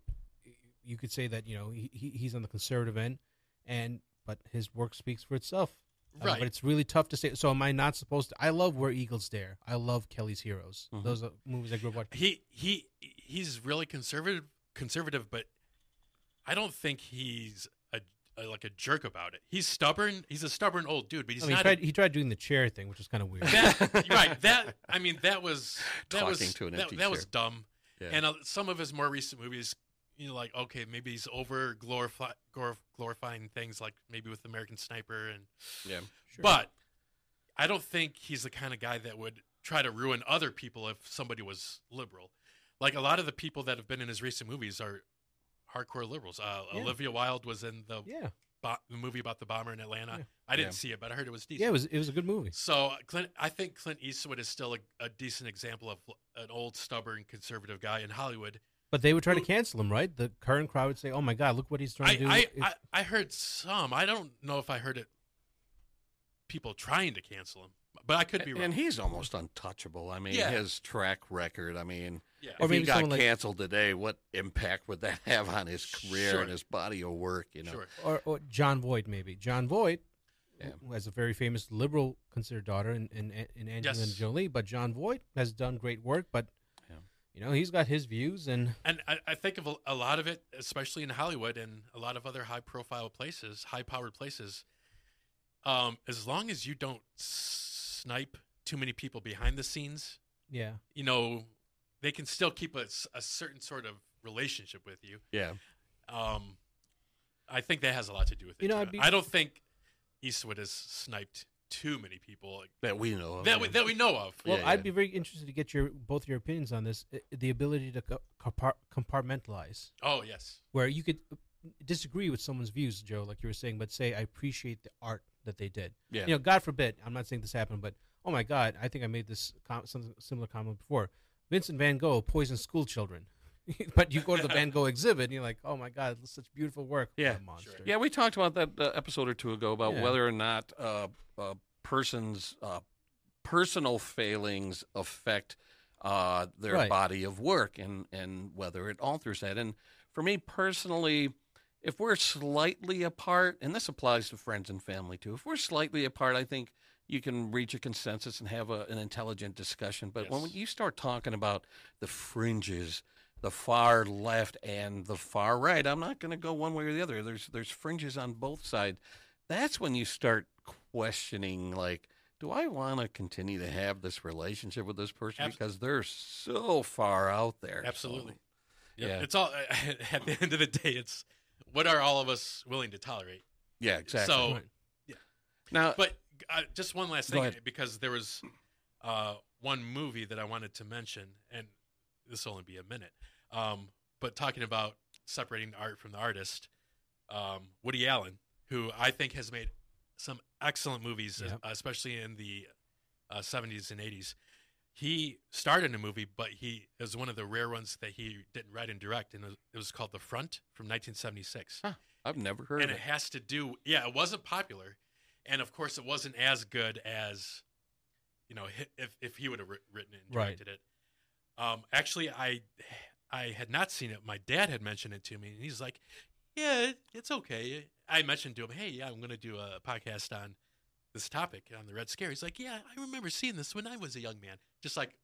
Speaker 2: you could say that you know he, he- he's on the conservative end, and but his work speaks for itself. Uh,
Speaker 3: Right.
Speaker 2: but it's really tough to say. So am I not supposed to? I love Where Eagles Dare. I love Kelly's Heroes.
Speaker 1: Mhm.
Speaker 2: Those are movies I grew up watching.
Speaker 3: he he he's really conservative conservative, but I don't think he's a, a like a jerk about it. He's stubborn. He's a stubborn old dude, but he's
Speaker 2: I mean, he
Speaker 3: not.
Speaker 2: tried,
Speaker 3: a,
Speaker 2: he tried doing the chair thing, which was kind of weird.
Speaker 3: that, right. That I mean, that was that was
Speaker 1: Talking to an
Speaker 3: that,
Speaker 1: empty
Speaker 3: that was dumb.
Speaker 1: Yeah.
Speaker 3: And uh, some of his more recent movies, you know, like okay, maybe he's over glorify, glorifying things like maybe with American Sniper and
Speaker 1: yeah.
Speaker 2: Sure.
Speaker 3: But I don't think he's the kind of guy that would try to ruin other people if somebody was liberal. Like a lot of the people that have been in his recent movies are hardcore liberals. Uh,
Speaker 2: Yeah.
Speaker 3: Olivia Wilde was in the,
Speaker 2: yeah,
Speaker 3: bo- the movie about the bomber in Atlanta.
Speaker 2: Yeah.
Speaker 3: I didn't
Speaker 1: Yeah.
Speaker 3: see it, but I heard it was decent.
Speaker 2: yeah, it was it was a good movie.
Speaker 3: So uh, Clint, I think Clint Eastwood is still a, a decent example of an old, stubborn, conservative guy in Hollywood.
Speaker 2: But they would try to cancel him, right? The current crowd would say, "Oh my God, look what he's trying
Speaker 3: I,
Speaker 2: to do."
Speaker 3: I, I, I heard some. I don't know if I heard it. People trying to cancel him, but I could be wrong.
Speaker 1: And he's almost untouchable. I mean,
Speaker 3: Yeah.
Speaker 1: his track record. I mean,
Speaker 3: yeah.
Speaker 2: Or
Speaker 1: if he
Speaker 2: maybe
Speaker 1: got
Speaker 2: someone like-
Speaker 1: canceled today, what impact would that have on his career
Speaker 3: Sure.
Speaker 1: and his body of work? You know,
Speaker 3: Sure.
Speaker 2: or, or Jon Voight, maybe Jon Voight,
Speaker 1: Yeah.
Speaker 2: who has a very famous liberal considered daughter in in, in Angelina
Speaker 3: Yes.
Speaker 2: Jolie. But Jon Voight has done great work. But
Speaker 1: Yeah.
Speaker 2: You know, he's got his views, and
Speaker 3: And I, I think of a, a lot of it, especially in Hollywood and a lot of other high profile places, high powered places. Um, as long as you don't snipe too many people behind the scenes,
Speaker 2: yeah,
Speaker 3: you know, they can still keep a certain sort of relationship with you.
Speaker 1: yeah,
Speaker 3: Um, I think that has a lot to do with it.
Speaker 2: You know,
Speaker 3: too.
Speaker 2: I'd be-
Speaker 3: I don't think Eastwood has sniped too many people like,
Speaker 1: that we know of.
Speaker 3: that, we, that we know of.
Speaker 2: Well,
Speaker 1: Yeah,
Speaker 2: I'd
Speaker 1: yeah.
Speaker 2: be very interested to get your both your opinions on this. uh, The ability to co- compart- compartmentalize,
Speaker 3: Oh, yes.
Speaker 2: where you could uh, disagree with someone's views, Joe, like you were saying, but say I appreciate the art that they did.
Speaker 1: yeah.
Speaker 2: You know, God forbid, I'm not saying this happened, but oh my God, I think I made this com- some similar comment before. Vincent Van Gogh poisoned school children. but you go to the Van Gogh exhibit and you're like, oh my God, it's such beautiful work. What a
Speaker 1: Yeah.
Speaker 2: monster.
Speaker 1: Yeah, we talked about that uh, episode or two ago about
Speaker 2: Yeah.
Speaker 1: whether or not uh, a person's uh, personal failings affect uh, their
Speaker 2: Right.
Speaker 1: body of work and, and whether it alters that. And for me personally, if we're slightly apart, and this applies to friends and family too, if we're slightly apart, I think you can reach a consensus and have a, an intelligent discussion. But when you start talking about the fringes, the far left and the far right, I'm not going to go one way or the other. There's there's fringes on both sides. That's when you start questioning, like, do I want to continue to have this relationship with this person
Speaker 3: Abs-
Speaker 1: because they're so far out there? So,
Speaker 3: Absolutely.
Speaker 1: Yeah.
Speaker 3: Yeah. It's all at the end of the day. It's what are all of us willing to tolerate?
Speaker 1: yeah, exactly.
Speaker 3: So,
Speaker 2: Right.
Speaker 1: now,
Speaker 3: but uh, just one last thing, because there was uh, one movie that I wanted to mention, and this will only be a minute. Um, but talking about separating the art from the artist, um, Woody Allen, who I think has made some excellent movies, especially in the uh, 70s and 80s. He starred in a movie, but he was one of the rare ones that he didn't write and direct, and it was, it was called The Front from 1976.
Speaker 1: Huh. I've never heard
Speaker 3: and
Speaker 1: of
Speaker 3: it
Speaker 1: it.
Speaker 3: has to do, yeah, it wasn't popular, and of course, it wasn't as good as, you know, if if he would have written it and
Speaker 2: Right.
Speaker 3: directed it. Um, actually, I I had not seen it. My dad had mentioned it to me, and he's like, "Yeah, it's okay." I mentioned to him, "Hey, yeah, I'm going to do a podcast on this topic on the Red Scare." He's like, "Yeah, I remember seeing this when I was a young man." Just like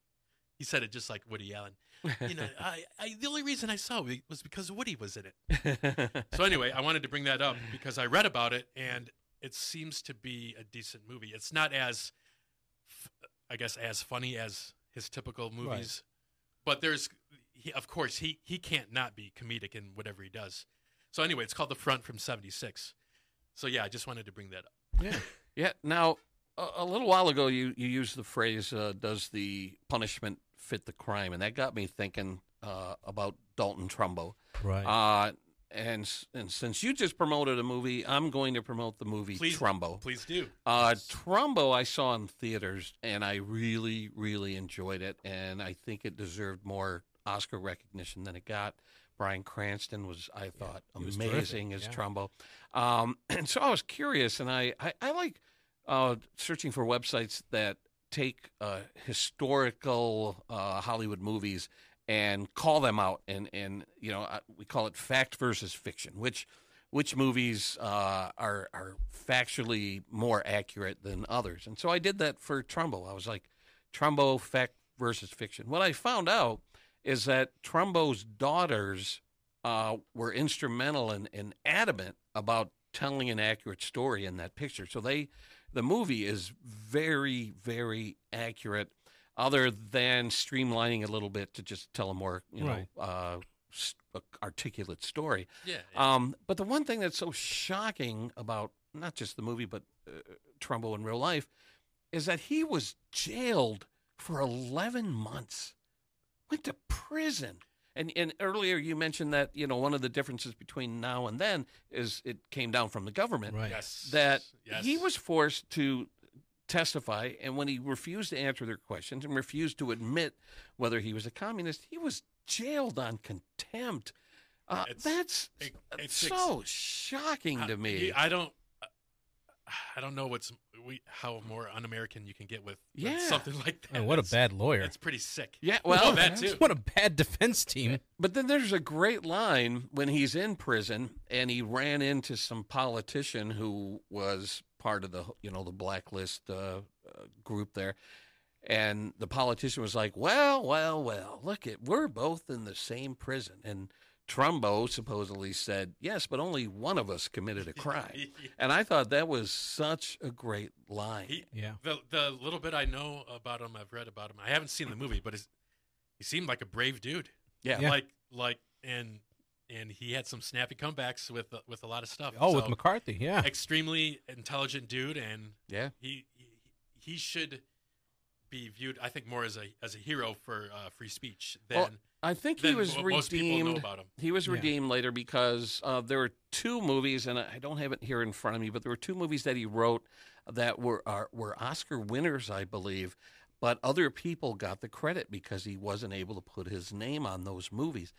Speaker 3: he said it, just like Woody Allen. You know, I, I the only reason I saw it was because Woody was in it. So anyway, I wanted to bring that up because I read about it and it seems to be a decent movie. It's not as, I guess, as funny as his typical movies, but there's, he, of course, he he can't not be comedic in whatever he does. So anyway, it's called The Front from '76. So yeah, I just wanted to bring that up.
Speaker 1: yeah. Yeah. Now, a, a little while ago, you, you used the phrase, uh, does the punishment fit the crime? And that got me thinking uh, about Dalton Trumbo.
Speaker 2: Right.
Speaker 1: Uh, and, and since you just promoted a movie, I'm going to promote the movie
Speaker 3: Please-
Speaker 1: Trumbo.
Speaker 3: Please do.
Speaker 1: Uh, Trumbo, I saw in theaters, and I really, really enjoyed it, and I think it deserved more Oscar recognition than it got. Bryan Cranston was, I thought,
Speaker 2: was
Speaker 1: amazing as
Speaker 2: yeah.
Speaker 1: Trumbo. Um, and so I was curious, and I, I, I like uh, searching for websites that take uh, historical uh, Hollywood movies and call them out, and and you know uh, we call it fact versus fiction, which which movies uh, are are factually more accurate than others. And so I did that for Trumbo. I was like, Trumbo fact versus fiction. What I found out is that Trumbo's daughters uh, were instrumental and, and adamant about telling an accurate story in that picture. So they, the movie is very, very accurate, other than streamlining a little bit to just tell a more, you know,
Speaker 2: Right.
Speaker 1: uh, articulate story.
Speaker 3: Yeah.
Speaker 1: Um, but the one thing that's so shocking about not just the movie, but uh, Trumbo in real life, is that he was jailed for 11 months, went to prison. And, and earlier you mentioned that you know one of the differences between now and then is it came down from the government
Speaker 2: right.
Speaker 3: yes.
Speaker 1: that
Speaker 3: yes.
Speaker 1: he was forced to testify, and when he refused to answer their questions and refused to admit whether he was a communist, he was jailed on contempt. Uh,
Speaker 3: It's-
Speaker 1: that's
Speaker 3: it- it's
Speaker 1: so shocking
Speaker 3: I-
Speaker 1: to me.
Speaker 3: I don't. I don't know what's we how more un-American you can get with, with
Speaker 1: Yeah.
Speaker 3: something like that.
Speaker 2: Man, what a
Speaker 3: It's-
Speaker 2: bad lawyer.
Speaker 3: It's pretty sick.
Speaker 1: yeah,
Speaker 3: Well,
Speaker 1: well,
Speaker 3: that too.
Speaker 2: What a bad defense team.
Speaker 1: But then there's a great line when he's in prison and he ran into some politician who was part of the you know the blacklist uh, uh, group there, and the politician was like, "Well, well, well, look it, we're both in the same prison." And Trumbo supposedly said, "Yes, but only one of us committed a crime." and I thought that was such a great line.
Speaker 3: He-
Speaker 2: Yeah.
Speaker 3: the the little bit I know about him, I've read about him. I haven't seen the movie, but he seemed like a brave dude.
Speaker 1: yeah,
Speaker 2: Yeah.
Speaker 3: Like like and and he had some snappy comebacks with with a lot of stuff.
Speaker 2: Oh, with McCarthy. Yeah.
Speaker 3: extremely intelligent dude, and
Speaker 1: yeah.
Speaker 3: he he, he should be viewed, I think, more as a as a hero for uh, free speech than
Speaker 1: Well, I think he was
Speaker 3: what most know
Speaker 1: redeemed.
Speaker 3: about him.
Speaker 1: He was
Speaker 2: Yeah.
Speaker 1: redeemed later because uh, there were two movies, and I don't have it here in front of me, but there were two movies that he wrote that were are, were Oscar winners, I believe. But other people got the credit because he wasn't able to put his name on those movies.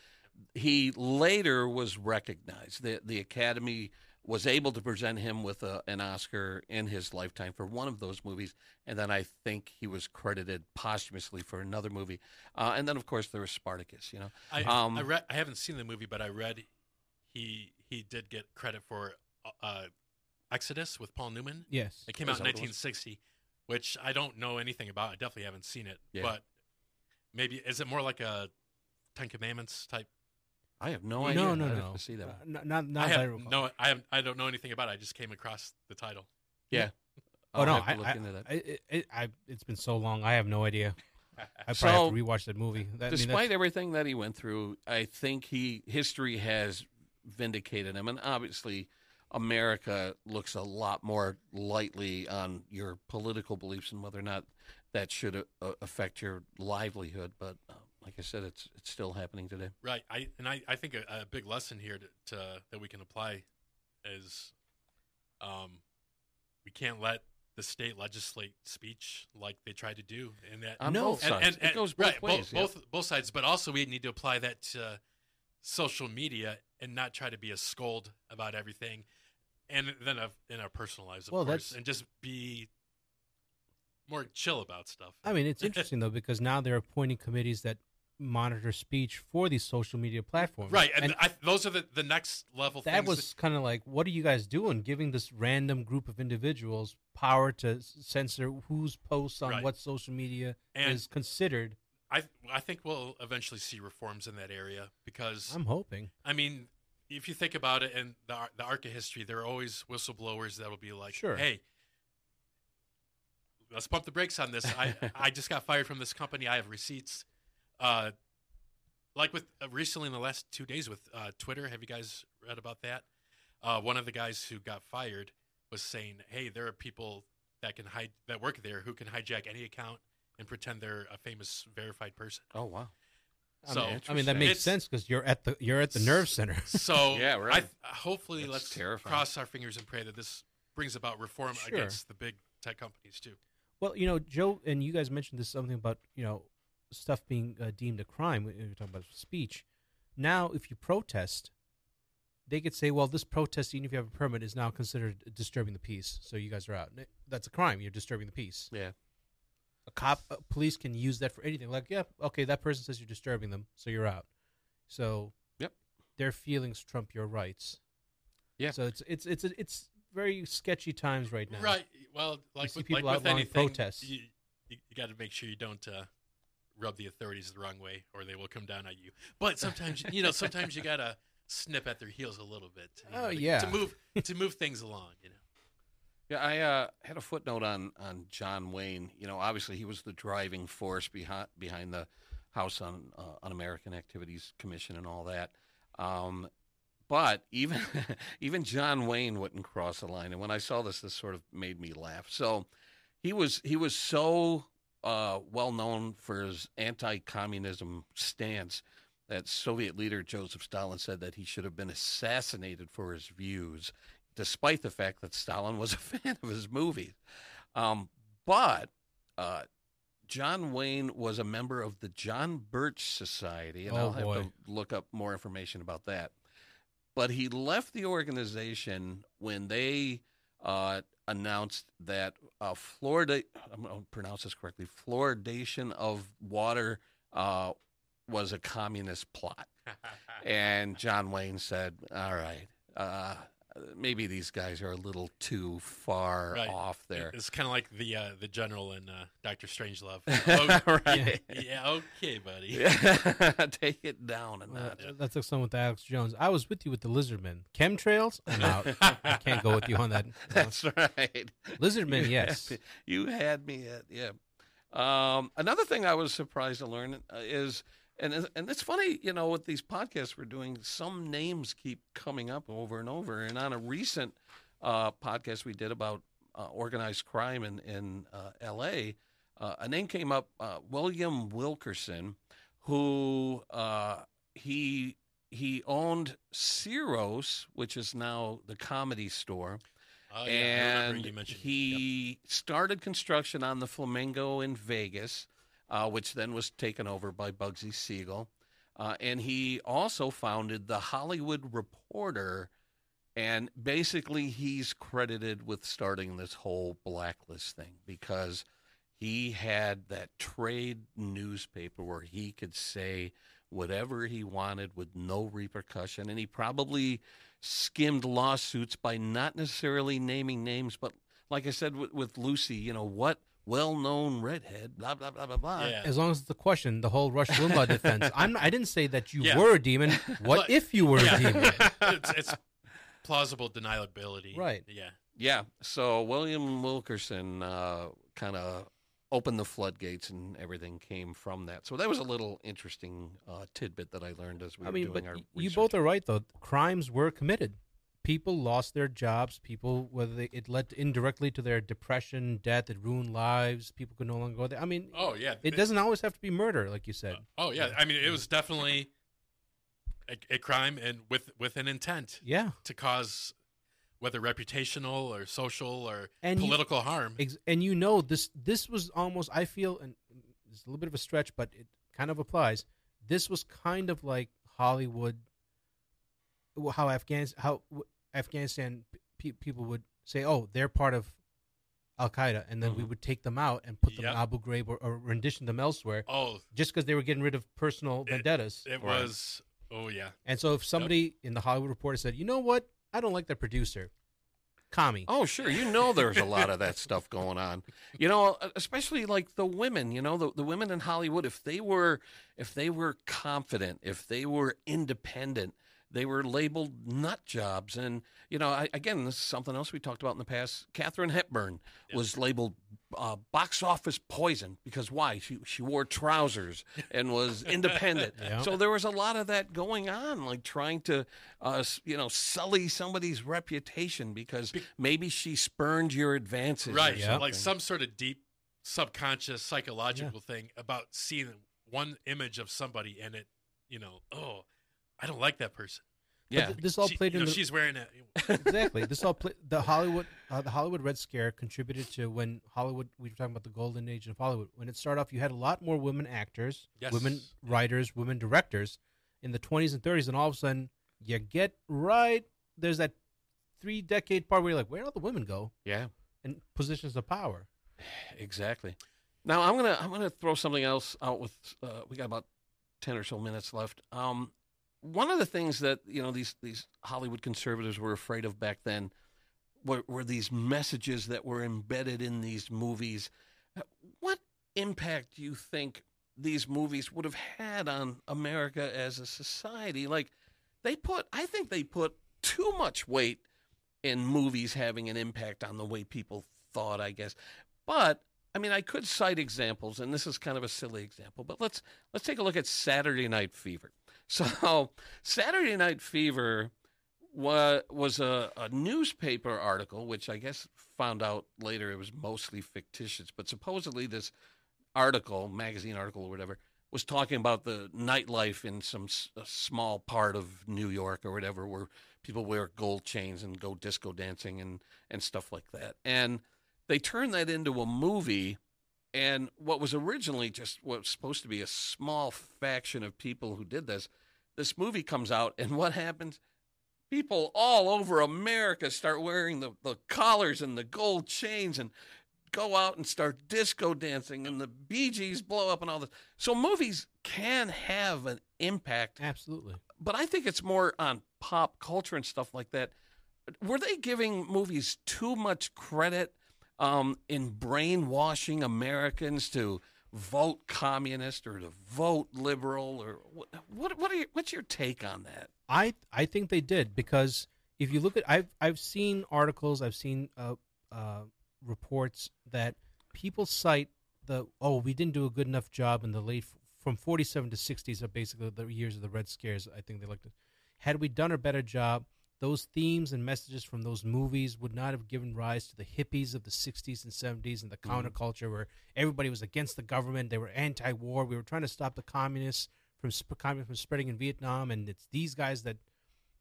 Speaker 1: He later was recognized. the The Academy was able to present him with a, an Oscar in his lifetime for one of those movies, and then I think he was credited posthumously for another movie. Uh, and then, of course, there was Spartacus. You know,
Speaker 3: I
Speaker 1: Um,
Speaker 3: I read I haven't seen the movie, but I read he he did get credit for uh, Exodus with Paul Newman.
Speaker 2: Yes.
Speaker 3: It came out in
Speaker 1: that what it was?
Speaker 3: 1960, which I don't know anything about. I definitely haven't seen it,
Speaker 1: Yeah.
Speaker 3: but maybe is it more like a Ten Commandments type?
Speaker 1: I have no
Speaker 2: No,
Speaker 1: idea.
Speaker 2: no,
Speaker 1: I'd
Speaker 2: no.
Speaker 1: to see that.
Speaker 2: Uh,
Speaker 1: one.
Speaker 2: not, not
Speaker 3: I
Speaker 2: as I recall.
Speaker 3: no, I have, I don't know anything about it. I just came across the title. Yeah.
Speaker 2: oh
Speaker 1: I'll
Speaker 2: no,
Speaker 1: have to
Speaker 2: I,
Speaker 1: look
Speaker 2: I,
Speaker 1: into that.
Speaker 2: I, it, it, I, it's been so long. I have no idea. I probably
Speaker 1: So,
Speaker 2: have to rewatch that movie. That, I mean,
Speaker 1: Despite everything that he went through, I think he history has vindicated him, and obviously, America looks a lot more lightly on your political beliefs and whether or not that should uh, affect your livelihood. But uh, like I said, it's it's still happening today.
Speaker 3: Right. I and I, I think a, a big lesson here to, to that we can apply is um we can't let the state legislate speech like they tried to do and that
Speaker 1: On
Speaker 2: No.
Speaker 1: both sides, it goes both
Speaker 3: right,
Speaker 1: ways.
Speaker 3: both,
Speaker 1: yeah.
Speaker 3: both both sides but also we need to apply that to social media and not try to be a scold about everything and then a, in our personal lives of
Speaker 2: Well,
Speaker 3: course and just be more chill about stuff
Speaker 2: I mean, it's interesting though because now they're appointing committees that monitor speech for these social media platforms.
Speaker 3: right and, I, those are the, the next level
Speaker 2: that was kind of like, what are you guys doing? Giving this random group of individuals power to censor whose posts on
Speaker 3: Right.
Speaker 2: what social media
Speaker 3: And-
Speaker 2: is considered.
Speaker 3: I I think we'll eventually see reforms in that area because
Speaker 2: I'm hoping.
Speaker 3: I mean, if you think about it and the the arc of history, there are always whistleblowers that will be like,
Speaker 2: Sure.
Speaker 3: "Hey, let's pump the brakes on this. I I just got fired from this company. I have receipts." Uh, like with uh, recently in the last two days with uh, Twitter, have you guys read about that? Uh, one of the guys who got fired was saying, "Hey, there are people that can hide that work there who can hijack any account and pretend they're a famous verified person."
Speaker 1: Oh wow.
Speaker 2: I
Speaker 3: So-
Speaker 2: mean, I mean that makes
Speaker 3: It's-
Speaker 2: sense because you're at the you're at the nerve center.
Speaker 3: So
Speaker 1: Yeah, right.
Speaker 3: I, hopefully,
Speaker 1: That's
Speaker 3: let's
Speaker 1: terrifying.
Speaker 3: cross our fingers and pray that this brings about reform
Speaker 2: Sure.
Speaker 3: against the big tech companies too.
Speaker 2: Well, you know, Joe, and you guys mentioned this something about you know stuff being uh, deemed a crime. when You're talking about speech. Now, if you protest, they could say, "Well, this protest, even if you have a permit, is now considered disturbing the peace." So you guys are out. That's a crime. You're disturbing the peace.
Speaker 1: Yeah.
Speaker 2: A cop, uh, police can use that for anything. Like, yeah, okay, that person says you're disturbing them, so you're out. So,
Speaker 1: Yep.
Speaker 2: their feelings trump your rights.
Speaker 1: Yeah.
Speaker 2: So it's it's it's it's very sketchy times right now.
Speaker 3: Right. Well, like with,
Speaker 2: people
Speaker 3: like with anything,
Speaker 2: protests.
Speaker 3: you, you, you got to make sure you don't uh, rub the authorities the wrong way, or they will come down on you. But sometimes, you know, sometimes you gotta snip at their heels a little bit. you know,
Speaker 2: Oh,
Speaker 3: to-
Speaker 2: yeah.
Speaker 3: To move to move things along. You know.
Speaker 1: Yeah, I uh, had a footnote on on John Wayne. You know, obviously he was the driving force behind behind the House on uh, Un American Activities Commission and all that. Um, but even even John Wayne wouldn't cross the line. And when I saw this, this sort of made me laugh. So he was he was so uh, well known for his anti-communism stance that Soviet leader Joseph Stalin said that he should have been assassinated for his views despite the fact that Stalin was a fan of his movies. Um, but uh, John Wayne was a member of the John Birch Society, and
Speaker 2: Oh,
Speaker 1: I'll have
Speaker 2: boy.
Speaker 1: to look up more information about that. But he left the organization when they uh, announced that uh, fluorida I'm going to pronounce this correctly fluoridation of water uh, was a communist plot. And John Wayne said, "All right, uh, maybe these guys are a little too far
Speaker 3: Right.
Speaker 1: off there."
Speaker 3: It's kind of like the uh, the general in uh, Doctor Strangelove. Oh,
Speaker 1: right?
Speaker 3: yeah, okay, buddy.
Speaker 1: Yeah. Take it down a
Speaker 2: Well,
Speaker 1: notch.
Speaker 2: That's like someone with Alex Jones. I was with you with the Lizardmen. Chemtrails? I'm out. I can't go with you on that.
Speaker 1: That's right.
Speaker 2: Lizardmen,
Speaker 1: You
Speaker 2: yes.
Speaker 1: had you had me at yeah. Um, another thing I was surprised to learn uh, is, and and it's funny, you know, with these podcasts we're doing, some names keep coming up over and over. And on a recent uh, podcast we did about uh, organized crime in in uh, L.A., uh, a name came up, uh, William Wilkerson, who uh, he he owned Ciro's, which is now the Comedy Store
Speaker 3: Oh, yeah,
Speaker 1: and
Speaker 3: you mentioned.
Speaker 1: he started construction on the Flamingo in Vegas, uh, which then was taken over by Bugsy Siegel. Uh, and he also founded the Hollywood Reporter, and basically he's credited with starting this whole blacklist thing because he had that trade newspaper where he could say whatever he wanted with no repercussion, and he probably skimmed lawsuits by not necessarily naming names, but like I said with, with Lucy, you know what well-known redhead, blah blah blah blah blah.
Speaker 3: Yeah.
Speaker 2: As long as it's the question, the whole Rush Limbaugh defense. I'm, I didn't say that you
Speaker 3: Yeah.
Speaker 2: were a demon. What
Speaker 3: But-
Speaker 2: if you were a demon?
Speaker 3: it's, it's plausible deniability.
Speaker 2: Right.
Speaker 3: Yeah.
Speaker 1: Yeah. So William Wilkerson uh, kind of opened the floodgates, and everything came from that. So that was a little interesting uh, tidbit that I learned as we
Speaker 2: I
Speaker 1: were
Speaker 2: mean,
Speaker 1: doing
Speaker 2: but
Speaker 1: our.
Speaker 2: y- you
Speaker 1: research.
Speaker 2: both are right, though. Crimes were committed. People lost their jobs. People, whether they, it led indirectly to their depression, death, it ruined lives. People could no longer go there. I mean,
Speaker 3: Oh yeah,
Speaker 2: it doesn't always have to be murder, like you said.
Speaker 3: Uh, oh yeah, I mean it was definitely a, a crime and with with an intent
Speaker 2: yeah,
Speaker 3: to cause whether reputational or social or
Speaker 2: And you-
Speaker 3: political harm.
Speaker 2: Ex- and you know this. This was almost. I feel, and it's a little bit of a stretch, but it kind of applies. This was kind of like Hollywood. How Afghanistan, how Afghanistan pe- people would say, "Oh, they're part of Al Qaeda," and then we
Speaker 1: Mhm.
Speaker 2: would take them out and put them
Speaker 3: Yep.
Speaker 2: in Abu Ghraib or, or rendition them elsewhere,
Speaker 3: oh,
Speaker 2: just because they were getting rid of personal
Speaker 3: It-
Speaker 2: vendettas.
Speaker 3: it
Speaker 1: Right.
Speaker 3: was. Oh yeah.
Speaker 2: and so, if somebody in the Hollywood Reporter said, "You know what? I don't like that producer, Kami."
Speaker 1: Oh, sure. You know, there's a lot of that stuff going on. You know, uh, especially like the women. You know, the, the women in Hollywood. If they were, if they were confident, if they were independent, they were labeled nut jobs. And you know, I, again, this is something else we talked about in the past. Katharine Hepburn was labeled uh, box office poison because why? She she wore trousers and was independent.
Speaker 2: Yeah.
Speaker 1: So there was a lot of that going on, like trying to, uh, you know, sully somebody's reputation because maybe she spurned your advances.
Speaker 3: Right.
Speaker 2: Yeah.
Speaker 3: Like some sort of deep subconscious psychological thing about seeing one image of somebody and it, you know, oh, I don't like that person.
Speaker 2: But
Speaker 1: Yeah.
Speaker 2: th- this all
Speaker 3: She-
Speaker 2: played
Speaker 3: you
Speaker 2: in
Speaker 3: know,
Speaker 2: the,
Speaker 3: she's wearing it
Speaker 2: exactly. This all play, the Hollywood uh, the Hollywood Red Scare contributed to when Hollywood we were talking about the golden age of Hollywood. When it started off, you had a lot more women actors,
Speaker 3: Yes.
Speaker 2: women writers, women directors in the 20s and 30s, and all of a sudden you get right. There's that three decade part where you're like, where did all the women go?
Speaker 1: yeah.
Speaker 2: And positions of power.
Speaker 1: Exactly. Now I'm gonna I'm gonna throw something else out with. Uh, we got about ten or so minutes left. Um, one of the things that you know these these Hollywood conservatives were afraid of back then were, were these messages that were embedded in these movies. Uh, What impact do you think these movies would have had on America as a society? Like they put, I think they put too much weight in movies having an impact on the way people thought. I guess, but I mean, I could cite examples, and this is kind of a silly example, but let's let's take a look at Saturday Night Fever. So, Saturday Night Fever was was a, a newspaper article, which I guess found out later it was mostly fictitious, but supposedly this article, magazine article or whatever, was talking about the nightlife in some small part of New York or whatever, where people wear gold chains and go disco dancing and and stuff like that, and they turned that into a movie and what was originally just what was supposed to be a small faction of people who did this this movie comes out and what happens people all over america start wearing the, the collars and the gold chains and go out and start disco dancing and the bee gees blow up and all this so movies can have an impact
Speaker 2: Absolutely.
Speaker 1: but I think it's more on pop culture and stuff like that. Were they giving movies too much credit um, in brainwashing Americans to vote communist or to vote liberal or what? What, are what's your take on that?
Speaker 2: I I think they did because if you look at I've I've seen articles, I've seen uh, uh, reports that people cite the oh we didn't do a good enough job in the late from 47 to 60s are basically the years of the red scares I think they looked at had we done a better job those themes and messages from those movies would not have given rise to the hippies of the 60s and 70s and the mm-hmm. counterculture where everybody was against the government they were anti-war. We were trying to stop the communists from communism from spreading in Vietnam and it's these guys that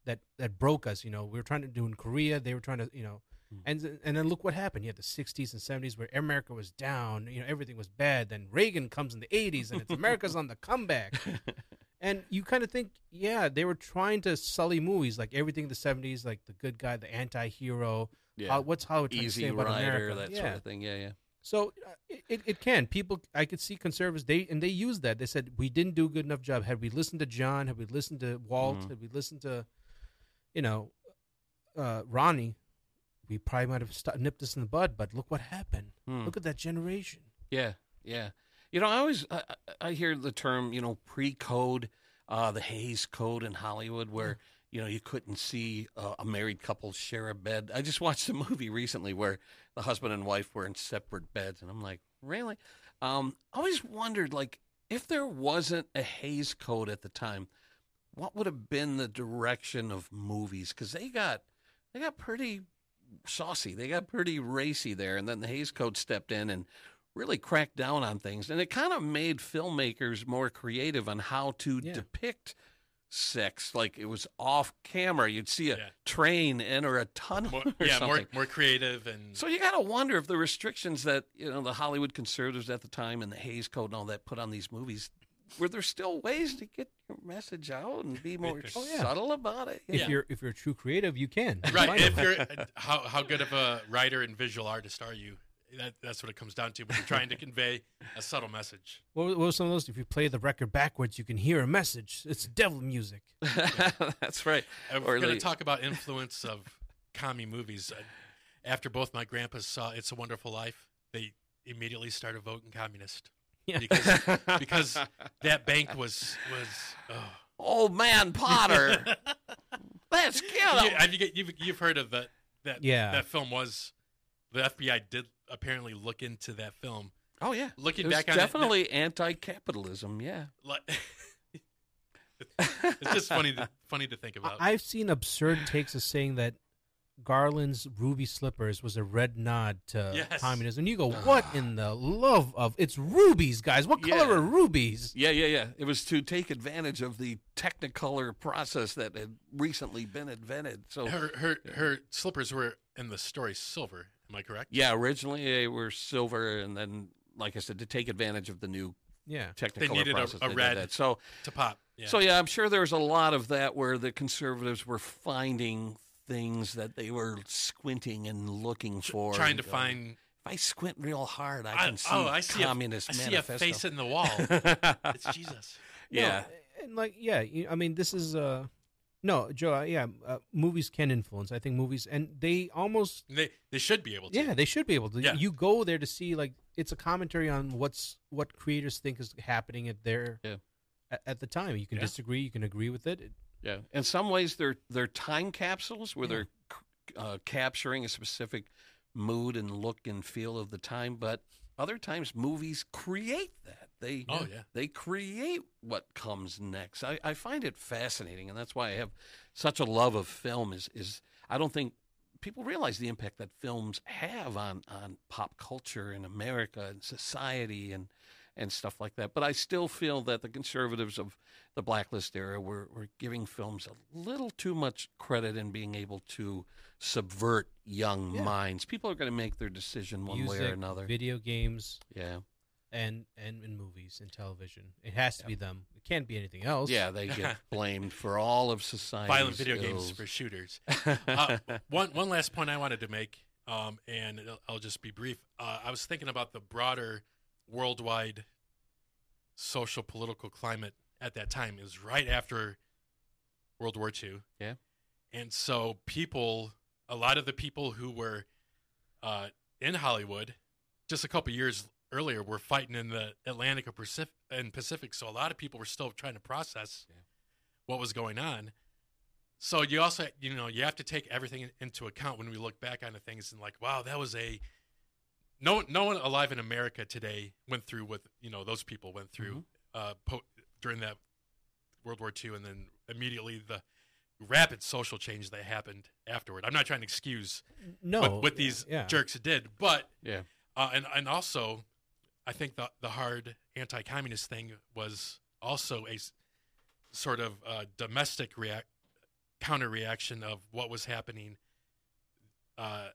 Speaker 2: that that broke us you know. We were trying to do in Korea they were trying to you know. Mm. And and then look what happened. You had the 60s and 70s where America was down you know everything was bad. Then Reagan comes in the 80s and it's America's on the comeback and you kind of think, yeah, they were trying to sully movies like everything in the '70s, like the good guy, the anti-hero. How, what's Hollywood trying to say about
Speaker 1: Rider,
Speaker 2: America?
Speaker 1: that
Speaker 2: yeah.
Speaker 1: sort of thing. Yeah, yeah.
Speaker 2: So uh, it, it, can. People, I could see conservatives. They and they used that. They said we didn't do a good enough job. Had we listened to John, had we listened to Walt,
Speaker 1: Mhm.
Speaker 2: had we listened to, you know, uh, Ronnie, we probably might have nipped this in the bud. But look what happened.
Speaker 1: Hmm.
Speaker 2: Look at that generation.
Speaker 1: Yeah, yeah. You know, I always I, I hear the term, you know, pre-code, uh, the Hays Code in Hollywood, where you know you couldn't see uh, a married couple share a bed. I just watched a movie recently where the husband and wife were in separate beds, and I'm like, really? Um, I always wondered, like, if there wasn't a Hays Code at the time, what would have been the direction of movies? Because they got they got pretty saucy. They got pretty racy there, and then the Hays Code stepped in and really cracked down on things, and it kind of made filmmakers more creative on how to
Speaker 2: Yeah.
Speaker 1: depict sex. Like it was off camera, you'd see a
Speaker 3: Yeah.
Speaker 1: train enter a tunnel
Speaker 3: More,
Speaker 1: or
Speaker 3: yeah,
Speaker 1: something.
Speaker 3: more creative and
Speaker 1: So you got to wonder if the restrictions that you know the Hollywood conservatives at the time and the Hays Code and all that put on these movies were there still ways to get your message out and be more
Speaker 2: Oh, yeah.
Speaker 1: subtle about it?
Speaker 2: If
Speaker 3: Yeah.
Speaker 2: you're if you're a true creative, you can.
Speaker 3: right.
Speaker 2: Find
Speaker 3: If you're uh, how how good of a writer and visual artist are you? That, that's what it comes down to. When you're trying to convey a subtle message.
Speaker 2: What, what were some of those? If you play the record backwards, you can hear a message. It's devil music.
Speaker 1: That's right.
Speaker 3: If we're going to talk about influence of commie movies. uh, After both my grandpas saw "It's a Wonderful Life," they immediately started voting communist
Speaker 2: Yeah.
Speaker 3: because because that bank was was. Oh.
Speaker 1: Old man Potter. Let's kill
Speaker 3: You,
Speaker 1: him.
Speaker 3: have you, you've, you've heard of that that
Speaker 2: Yeah.
Speaker 3: that film was the FBI did apparently look into that film.
Speaker 1: Oh yeah.
Speaker 3: Looking
Speaker 1: It was
Speaker 3: back on it,
Speaker 1: definitely anti-capitalism. Yeah.
Speaker 3: It's just funny to funny to think about.
Speaker 2: I- I've seen absurd takes of saying that Garland's ruby slippers was a red nod to
Speaker 3: Yes.
Speaker 2: communism. And you go, what in the love of? It's rubies, guys. What color
Speaker 1: Yeah.
Speaker 2: are rubies?
Speaker 1: Yeah, yeah, yeah. It was to take advantage of the Technicolor process that had recently been invented. So
Speaker 3: her her her slippers were in the story silver. Am I correct?
Speaker 1: Yeah, originally they were silver, and then, like I said, to take advantage of the new
Speaker 2: Yeah.
Speaker 1: Technicolor
Speaker 3: needed a-
Speaker 1: process,
Speaker 3: a
Speaker 1: they
Speaker 3: red-
Speaker 1: that. So,
Speaker 3: To pop. Yeah.
Speaker 1: so yeah, I'm sure there was a lot of that where the conservatives were finding things that they were squinting and looking for,
Speaker 3: trying
Speaker 1: and
Speaker 3: to
Speaker 1: going,
Speaker 3: find.
Speaker 1: If I squint real hard, I
Speaker 3: I-
Speaker 1: can see
Speaker 3: oh, I see a-
Speaker 1: communist
Speaker 3: I see a face in the wall. it's Jesus.
Speaker 1: yeah,
Speaker 2: No, and like, yeah, I mean, this is, uh, no, Joe, uh, yeah, uh, movies can influence. I think movies, and they almost,
Speaker 3: They they should be able to.
Speaker 2: yeah, they should be able to.
Speaker 3: Yeah.
Speaker 2: You go there to see, like, it's a commentary on what's, what creators think is happening at their,
Speaker 1: Yeah.
Speaker 2: at, at the time. You can
Speaker 3: Yeah.
Speaker 2: disagree, you can agree with it.
Speaker 1: Yeah, in some ways they're they're time capsules where
Speaker 2: Yeah.
Speaker 1: they're uh, capturing a specific mood and look and feel of the time. But other times, movies create that. They
Speaker 3: Oh, yeah.
Speaker 1: they create what comes next. I, I find it fascinating, and that's why I have such a love of film. Is is I don't think people realize the impact that films have on on pop culture in America and society and and stuff like that. But I still feel that the conservatives of the blacklist era were, were giving films a little too much credit in being able to subvert young
Speaker 2: Yeah.
Speaker 1: minds. People are going to make their decision one way or another.
Speaker 2: Video games,
Speaker 1: yeah.
Speaker 2: And, and, and movies and television. It has to be them. It can't be anything else.
Speaker 1: Yeah, they get blamed for all of society.
Speaker 3: Violent video games for shooters. Uh, one one last point I wanted to make, um, and it'll- I'll just be brief. Uh, I was thinking about the broader worldwide social political climate at that time. It was right after World War II.
Speaker 1: Yeah.
Speaker 3: and so people, a lot of the people who were uh, in Hollywood, just a couple years earlier, were fighting in the Atlantic or Pacific, and Pacific. So a lot of people were still trying to process
Speaker 1: Yeah.
Speaker 3: what was going on. So you also, you know, you have to take everything into account when we look back on the things and like, wow, that was a no no one alive in America today went through what you know those people went through uh, po- during that World War II, and then immediately the rapid social change that happened afterward. I'm not trying to excuse
Speaker 2: No.
Speaker 3: what, what these
Speaker 2: yeah.
Speaker 3: jerks did, but
Speaker 1: Yeah.
Speaker 3: uh, and and also, I think the the hard anti-communist thing was also a sort of uh, domestic react counter reaction of what was happening uh,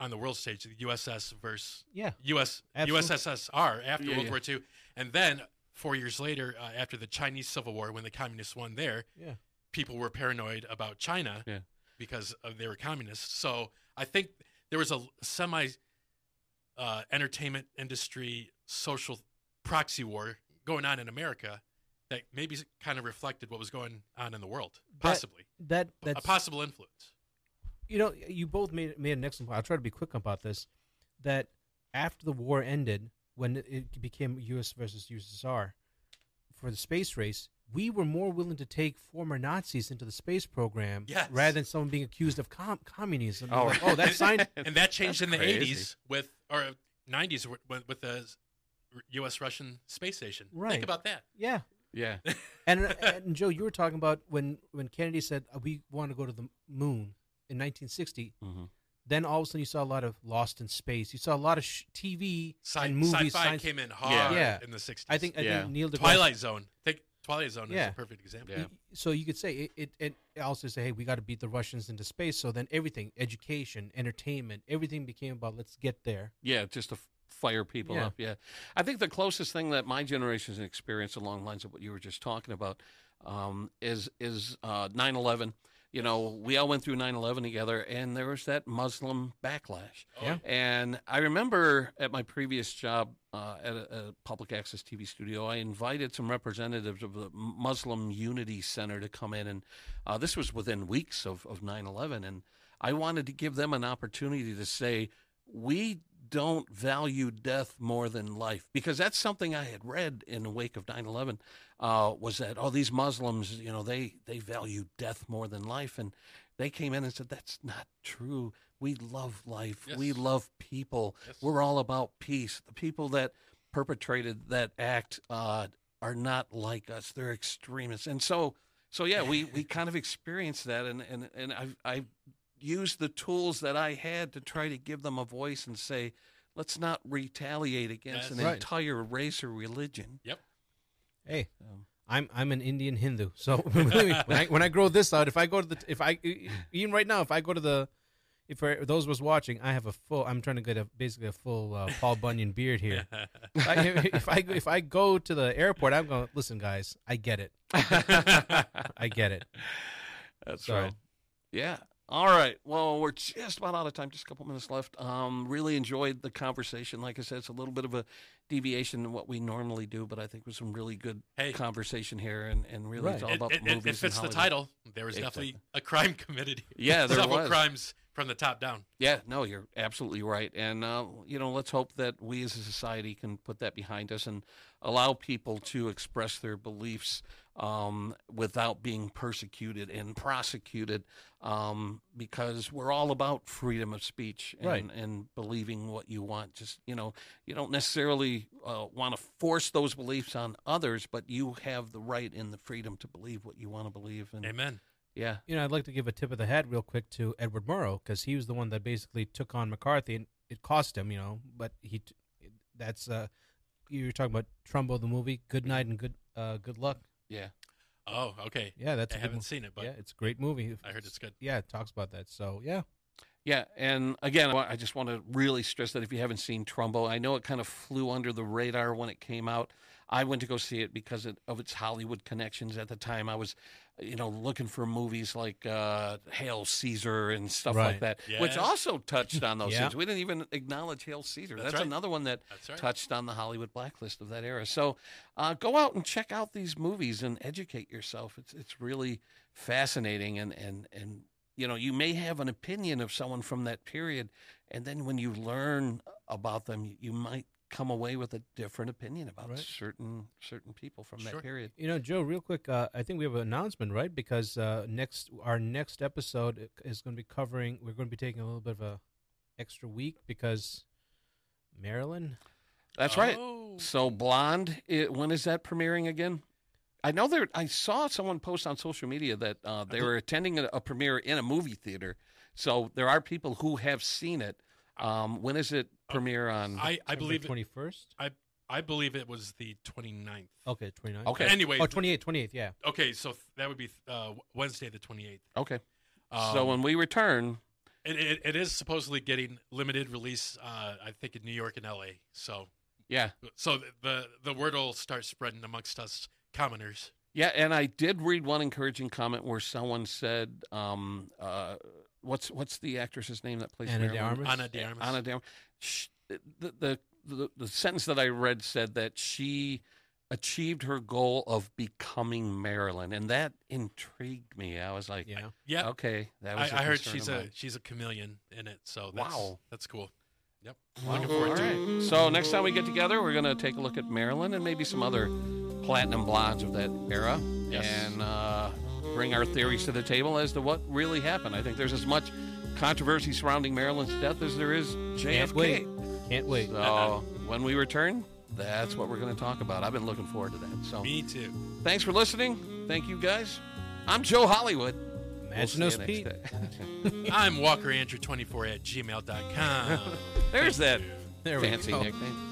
Speaker 3: on the world stage, the USS versus
Speaker 2: Yeah.
Speaker 3: US
Speaker 2: Absolutely.
Speaker 3: USSR after
Speaker 1: Yeah,
Speaker 3: World
Speaker 1: yeah.
Speaker 3: War II, and then four years later, uh, after the Chinese Civil War, when the communists won there,
Speaker 2: Yeah.
Speaker 3: people were paranoid about China
Speaker 1: Yeah.
Speaker 3: because of they were communists. So I think there was a semi uh, entertainment industry social proxy war going on in America that maybe kind of reflected what was going on in the world, possibly
Speaker 2: That
Speaker 3: a
Speaker 2: that's
Speaker 3: possible influence.
Speaker 2: you know you both made made an excellent point. I'll try to be quick about this. That after the war ended, when it- it became U.S. versus USSR for the space race, we were more willing to take former Nazis into the space program
Speaker 3: Yes.
Speaker 2: rather than someone being accused of com- communism.
Speaker 1: Oh,
Speaker 2: Like, oh, that's signed.
Speaker 3: and that changed in the
Speaker 1: That's
Speaker 3: 80s with or 90s with, with the U.S. Russian space station.
Speaker 2: Right.
Speaker 3: Think about that.
Speaker 2: Yeah,
Speaker 1: Yeah.
Speaker 2: and, and Joe, you were talking about when when Kennedy said uh, we want to go to the moon. in 1960,
Speaker 1: hmm
Speaker 2: then all of a sudden you saw a lot of Lost in Space. You saw a lot of sh- TV
Speaker 3: Sci-
Speaker 2: and movies.
Speaker 3: sci-fi
Speaker 2: science-
Speaker 3: came in hard
Speaker 2: Yeah.
Speaker 3: in the 60s.
Speaker 2: I think I
Speaker 1: Yeah.
Speaker 2: think Neil deGrasse
Speaker 3: Twilight Zone. Think Twilight Zone
Speaker 2: Yeah.
Speaker 3: is a perfect example.
Speaker 1: Yeah.
Speaker 2: So you could say it, it, it also say, hey, we got to beat the Russians into space. So then everything, education, entertainment, everything became about let's get there.
Speaker 1: Yeah, just to f- fire people
Speaker 2: Yeah.
Speaker 1: up. Yeah, I think the closest thing that my generation has experienced along the lines of what you were just talking about um, is is uh, 9/11. You know, we all went through 9/11 together, and there was that Muslim backlash.
Speaker 3: Oh,
Speaker 2: Yeah.
Speaker 1: And I remember at my previous job uh, at a, a public access TV studio, I invited some representatives of the Muslim Unity Center to come in, and uh, this was within weeks of, of 9/11, and I wanted to give them an opportunity to say we don't value death more than life. Because that's something I had read in the wake of 9/11 uh, was that oh these Muslims you know they they value death more than life. And they came in and said that's not true. We love life. We love people.
Speaker 3: Yes.
Speaker 1: we're all about peace. The people that perpetrated that act uh, are not like us. They're extremists. And so so yeah we we kind of experienced that. And and and I I used the tools that I had to try to give them a voice and say, let's not retaliate against
Speaker 3: Yes.
Speaker 1: an
Speaker 2: Right.
Speaker 1: entire race or religion. Yep.
Speaker 2: Hey,
Speaker 1: Um,
Speaker 2: I'm I'm an Indian Hindu. So when I when I grow this out, if I go to the if I even right now, if I go to the if for those was watching, I have a full. I'm trying to get a basically a full uh, Paul Bunyan beard here. If I, if I if I go to the airport, I'm going. Listen, guys, I get it. I get it.
Speaker 1: That's
Speaker 2: So-
Speaker 1: right. Yeah. All right. Well, we're just about out of time. Just a couple minutes left. Um, really enjoyed the conversation. Like I said, it's a little bit of a deviation in what we normally do, but I think it was some really good
Speaker 3: Hey,
Speaker 1: conversation here, and, and really it's all about
Speaker 3: it,
Speaker 1: the
Speaker 3: it,
Speaker 1: movies.
Speaker 3: it
Speaker 1: and
Speaker 3: fits the title. There was
Speaker 1: Exactly.
Speaker 3: definitely a crime committed.
Speaker 1: Yeah, there
Speaker 3: Several
Speaker 1: was.
Speaker 3: crimes from the top down.
Speaker 1: Yeah, no, you're absolutely right. And, uh, you know, let's hope that we as a society can put that behind us and allow people to express their beliefs um, without being persecuted and prosecuted um, because we're all about freedom of speech and,
Speaker 2: Right.
Speaker 1: and believing what you want. Just, you know, you don't necessarily uh, want to force those beliefs on others, but you have the right and the freedom to believe what you want to believe. And,
Speaker 3: Amen.
Speaker 1: yeah.
Speaker 2: You know, I'd like to give a tip of the hat real quick to Edward Murrow because he was the one that basically took on McCarthy, and it cost him. You know, but he t- that's uh, you were talking about Trumbo the movie. Good night and good uh, good luck.
Speaker 1: Yeah.
Speaker 3: Oh, okay.
Speaker 2: Yeah, that's
Speaker 3: I
Speaker 2: a good
Speaker 3: haven't
Speaker 2: one.
Speaker 3: seen it, but
Speaker 2: yeah, it's a great movie.
Speaker 3: I heard it's good.
Speaker 2: Yeah, it talks about that. So yeah,
Speaker 1: Yeah, and again, I just want to really stress that if you haven't seen Trumbo, I know it kind of flew under the radar when it came out. I went to go see it because of its Hollywood connections. At the time, I was, you know, looking for movies like uh, Hail Caesar and stuff like
Speaker 2: Right.
Speaker 1: that, which also touched on those
Speaker 2: Yeah.
Speaker 1: things. We didn't even acknowledge Hail Caesar.
Speaker 3: That's
Speaker 1: That's,
Speaker 3: right.
Speaker 1: another one that
Speaker 3: right.
Speaker 1: touched on the Hollywood blacklist of that era. So uh, go out and check out these movies and educate yourself. It's it's really fascinating and and and you know you may have an opinion of someone from that period, and then when you learn about them, you might come away with a different opinion about
Speaker 2: Right.
Speaker 1: certain certain people from
Speaker 3: Sure.
Speaker 1: that period.
Speaker 2: you know, Joe. Real quick, uh, I think we have an announcement, right? Because uh, next our next episode is going to be covering. We're going to be taking a little bit of a extra week because Marilyn.
Speaker 1: That's right.
Speaker 3: Oh.
Speaker 1: So Blonde, it, when is that premiering again? I know there. I saw someone post on social media that uh, they were attending a, a premiere in a movie theater. So there are people who have seen it. Um, when is it premiere on?
Speaker 3: I, I believe it,
Speaker 2: twenty first.
Speaker 3: I I believe it was the 29th.
Speaker 2: Okay, 29.
Speaker 1: Okay.
Speaker 3: Anyway,
Speaker 2: Oh, 28, 28, Yeah.
Speaker 3: okay, so th- that would be uh, Wednesday the 28th.
Speaker 1: okay.
Speaker 3: Um,
Speaker 1: so when we return,
Speaker 3: it, it, it is supposedly getting limited release, uh, I think, in New York and LA. So
Speaker 1: yeah,
Speaker 3: so the the word will start spreading amongst us commoners.
Speaker 1: yeah, and I did read one encouraging comment where someone said, um, uh, "What's what's the actress's name that plays
Speaker 2: Anna de
Speaker 1: Marilyn?
Speaker 2: Armas?
Speaker 3: Ana de Armas.
Speaker 1: Ana de Armas. Sh- the, the the the sentence that I read said that she achieved her goal of becoming Marilyn, and that intrigued me. I was like,
Speaker 2: Yeah.
Speaker 3: Yeah,
Speaker 1: okay, that
Speaker 3: I,
Speaker 1: was. a
Speaker 3: I heard she's a she's a chameleon in it. So that's,
Speaker 1: Wow.
Speaker 3: that's cool. Yep,
Speaker 1: Well,
Speaker 3: looking forward to it.
Speaker 1: So next time we get together, we're going to take a look at Marilyn and maybe some other platinum blondes of that era,
Speaker 3: Yes.
Speaker 1: and uh, bring our theories to the table as to what really happened. I think there's as much controversy surrounding Marilyn's death as there is
Speaker 2: Can't
Speaker 1: JFK.
Speaker 2: wait. Can't wait.
Speaker 1: So when we return, that's what we're going to talk about. I've been looking forward to that. So
Speaker 3: Me too.
Speaker 1: thanks for listening. Thank you guys. I'm Joe Hollywood.
Speaker 2: Imaginos
Speaker 1: see you
Speaker 2: Pete.
Speaker 3: I'm WalkerAndrew24 at gmail.com.
Speaker 1: There's that
Speaker 2: There
Speaker 1: fancy nickname.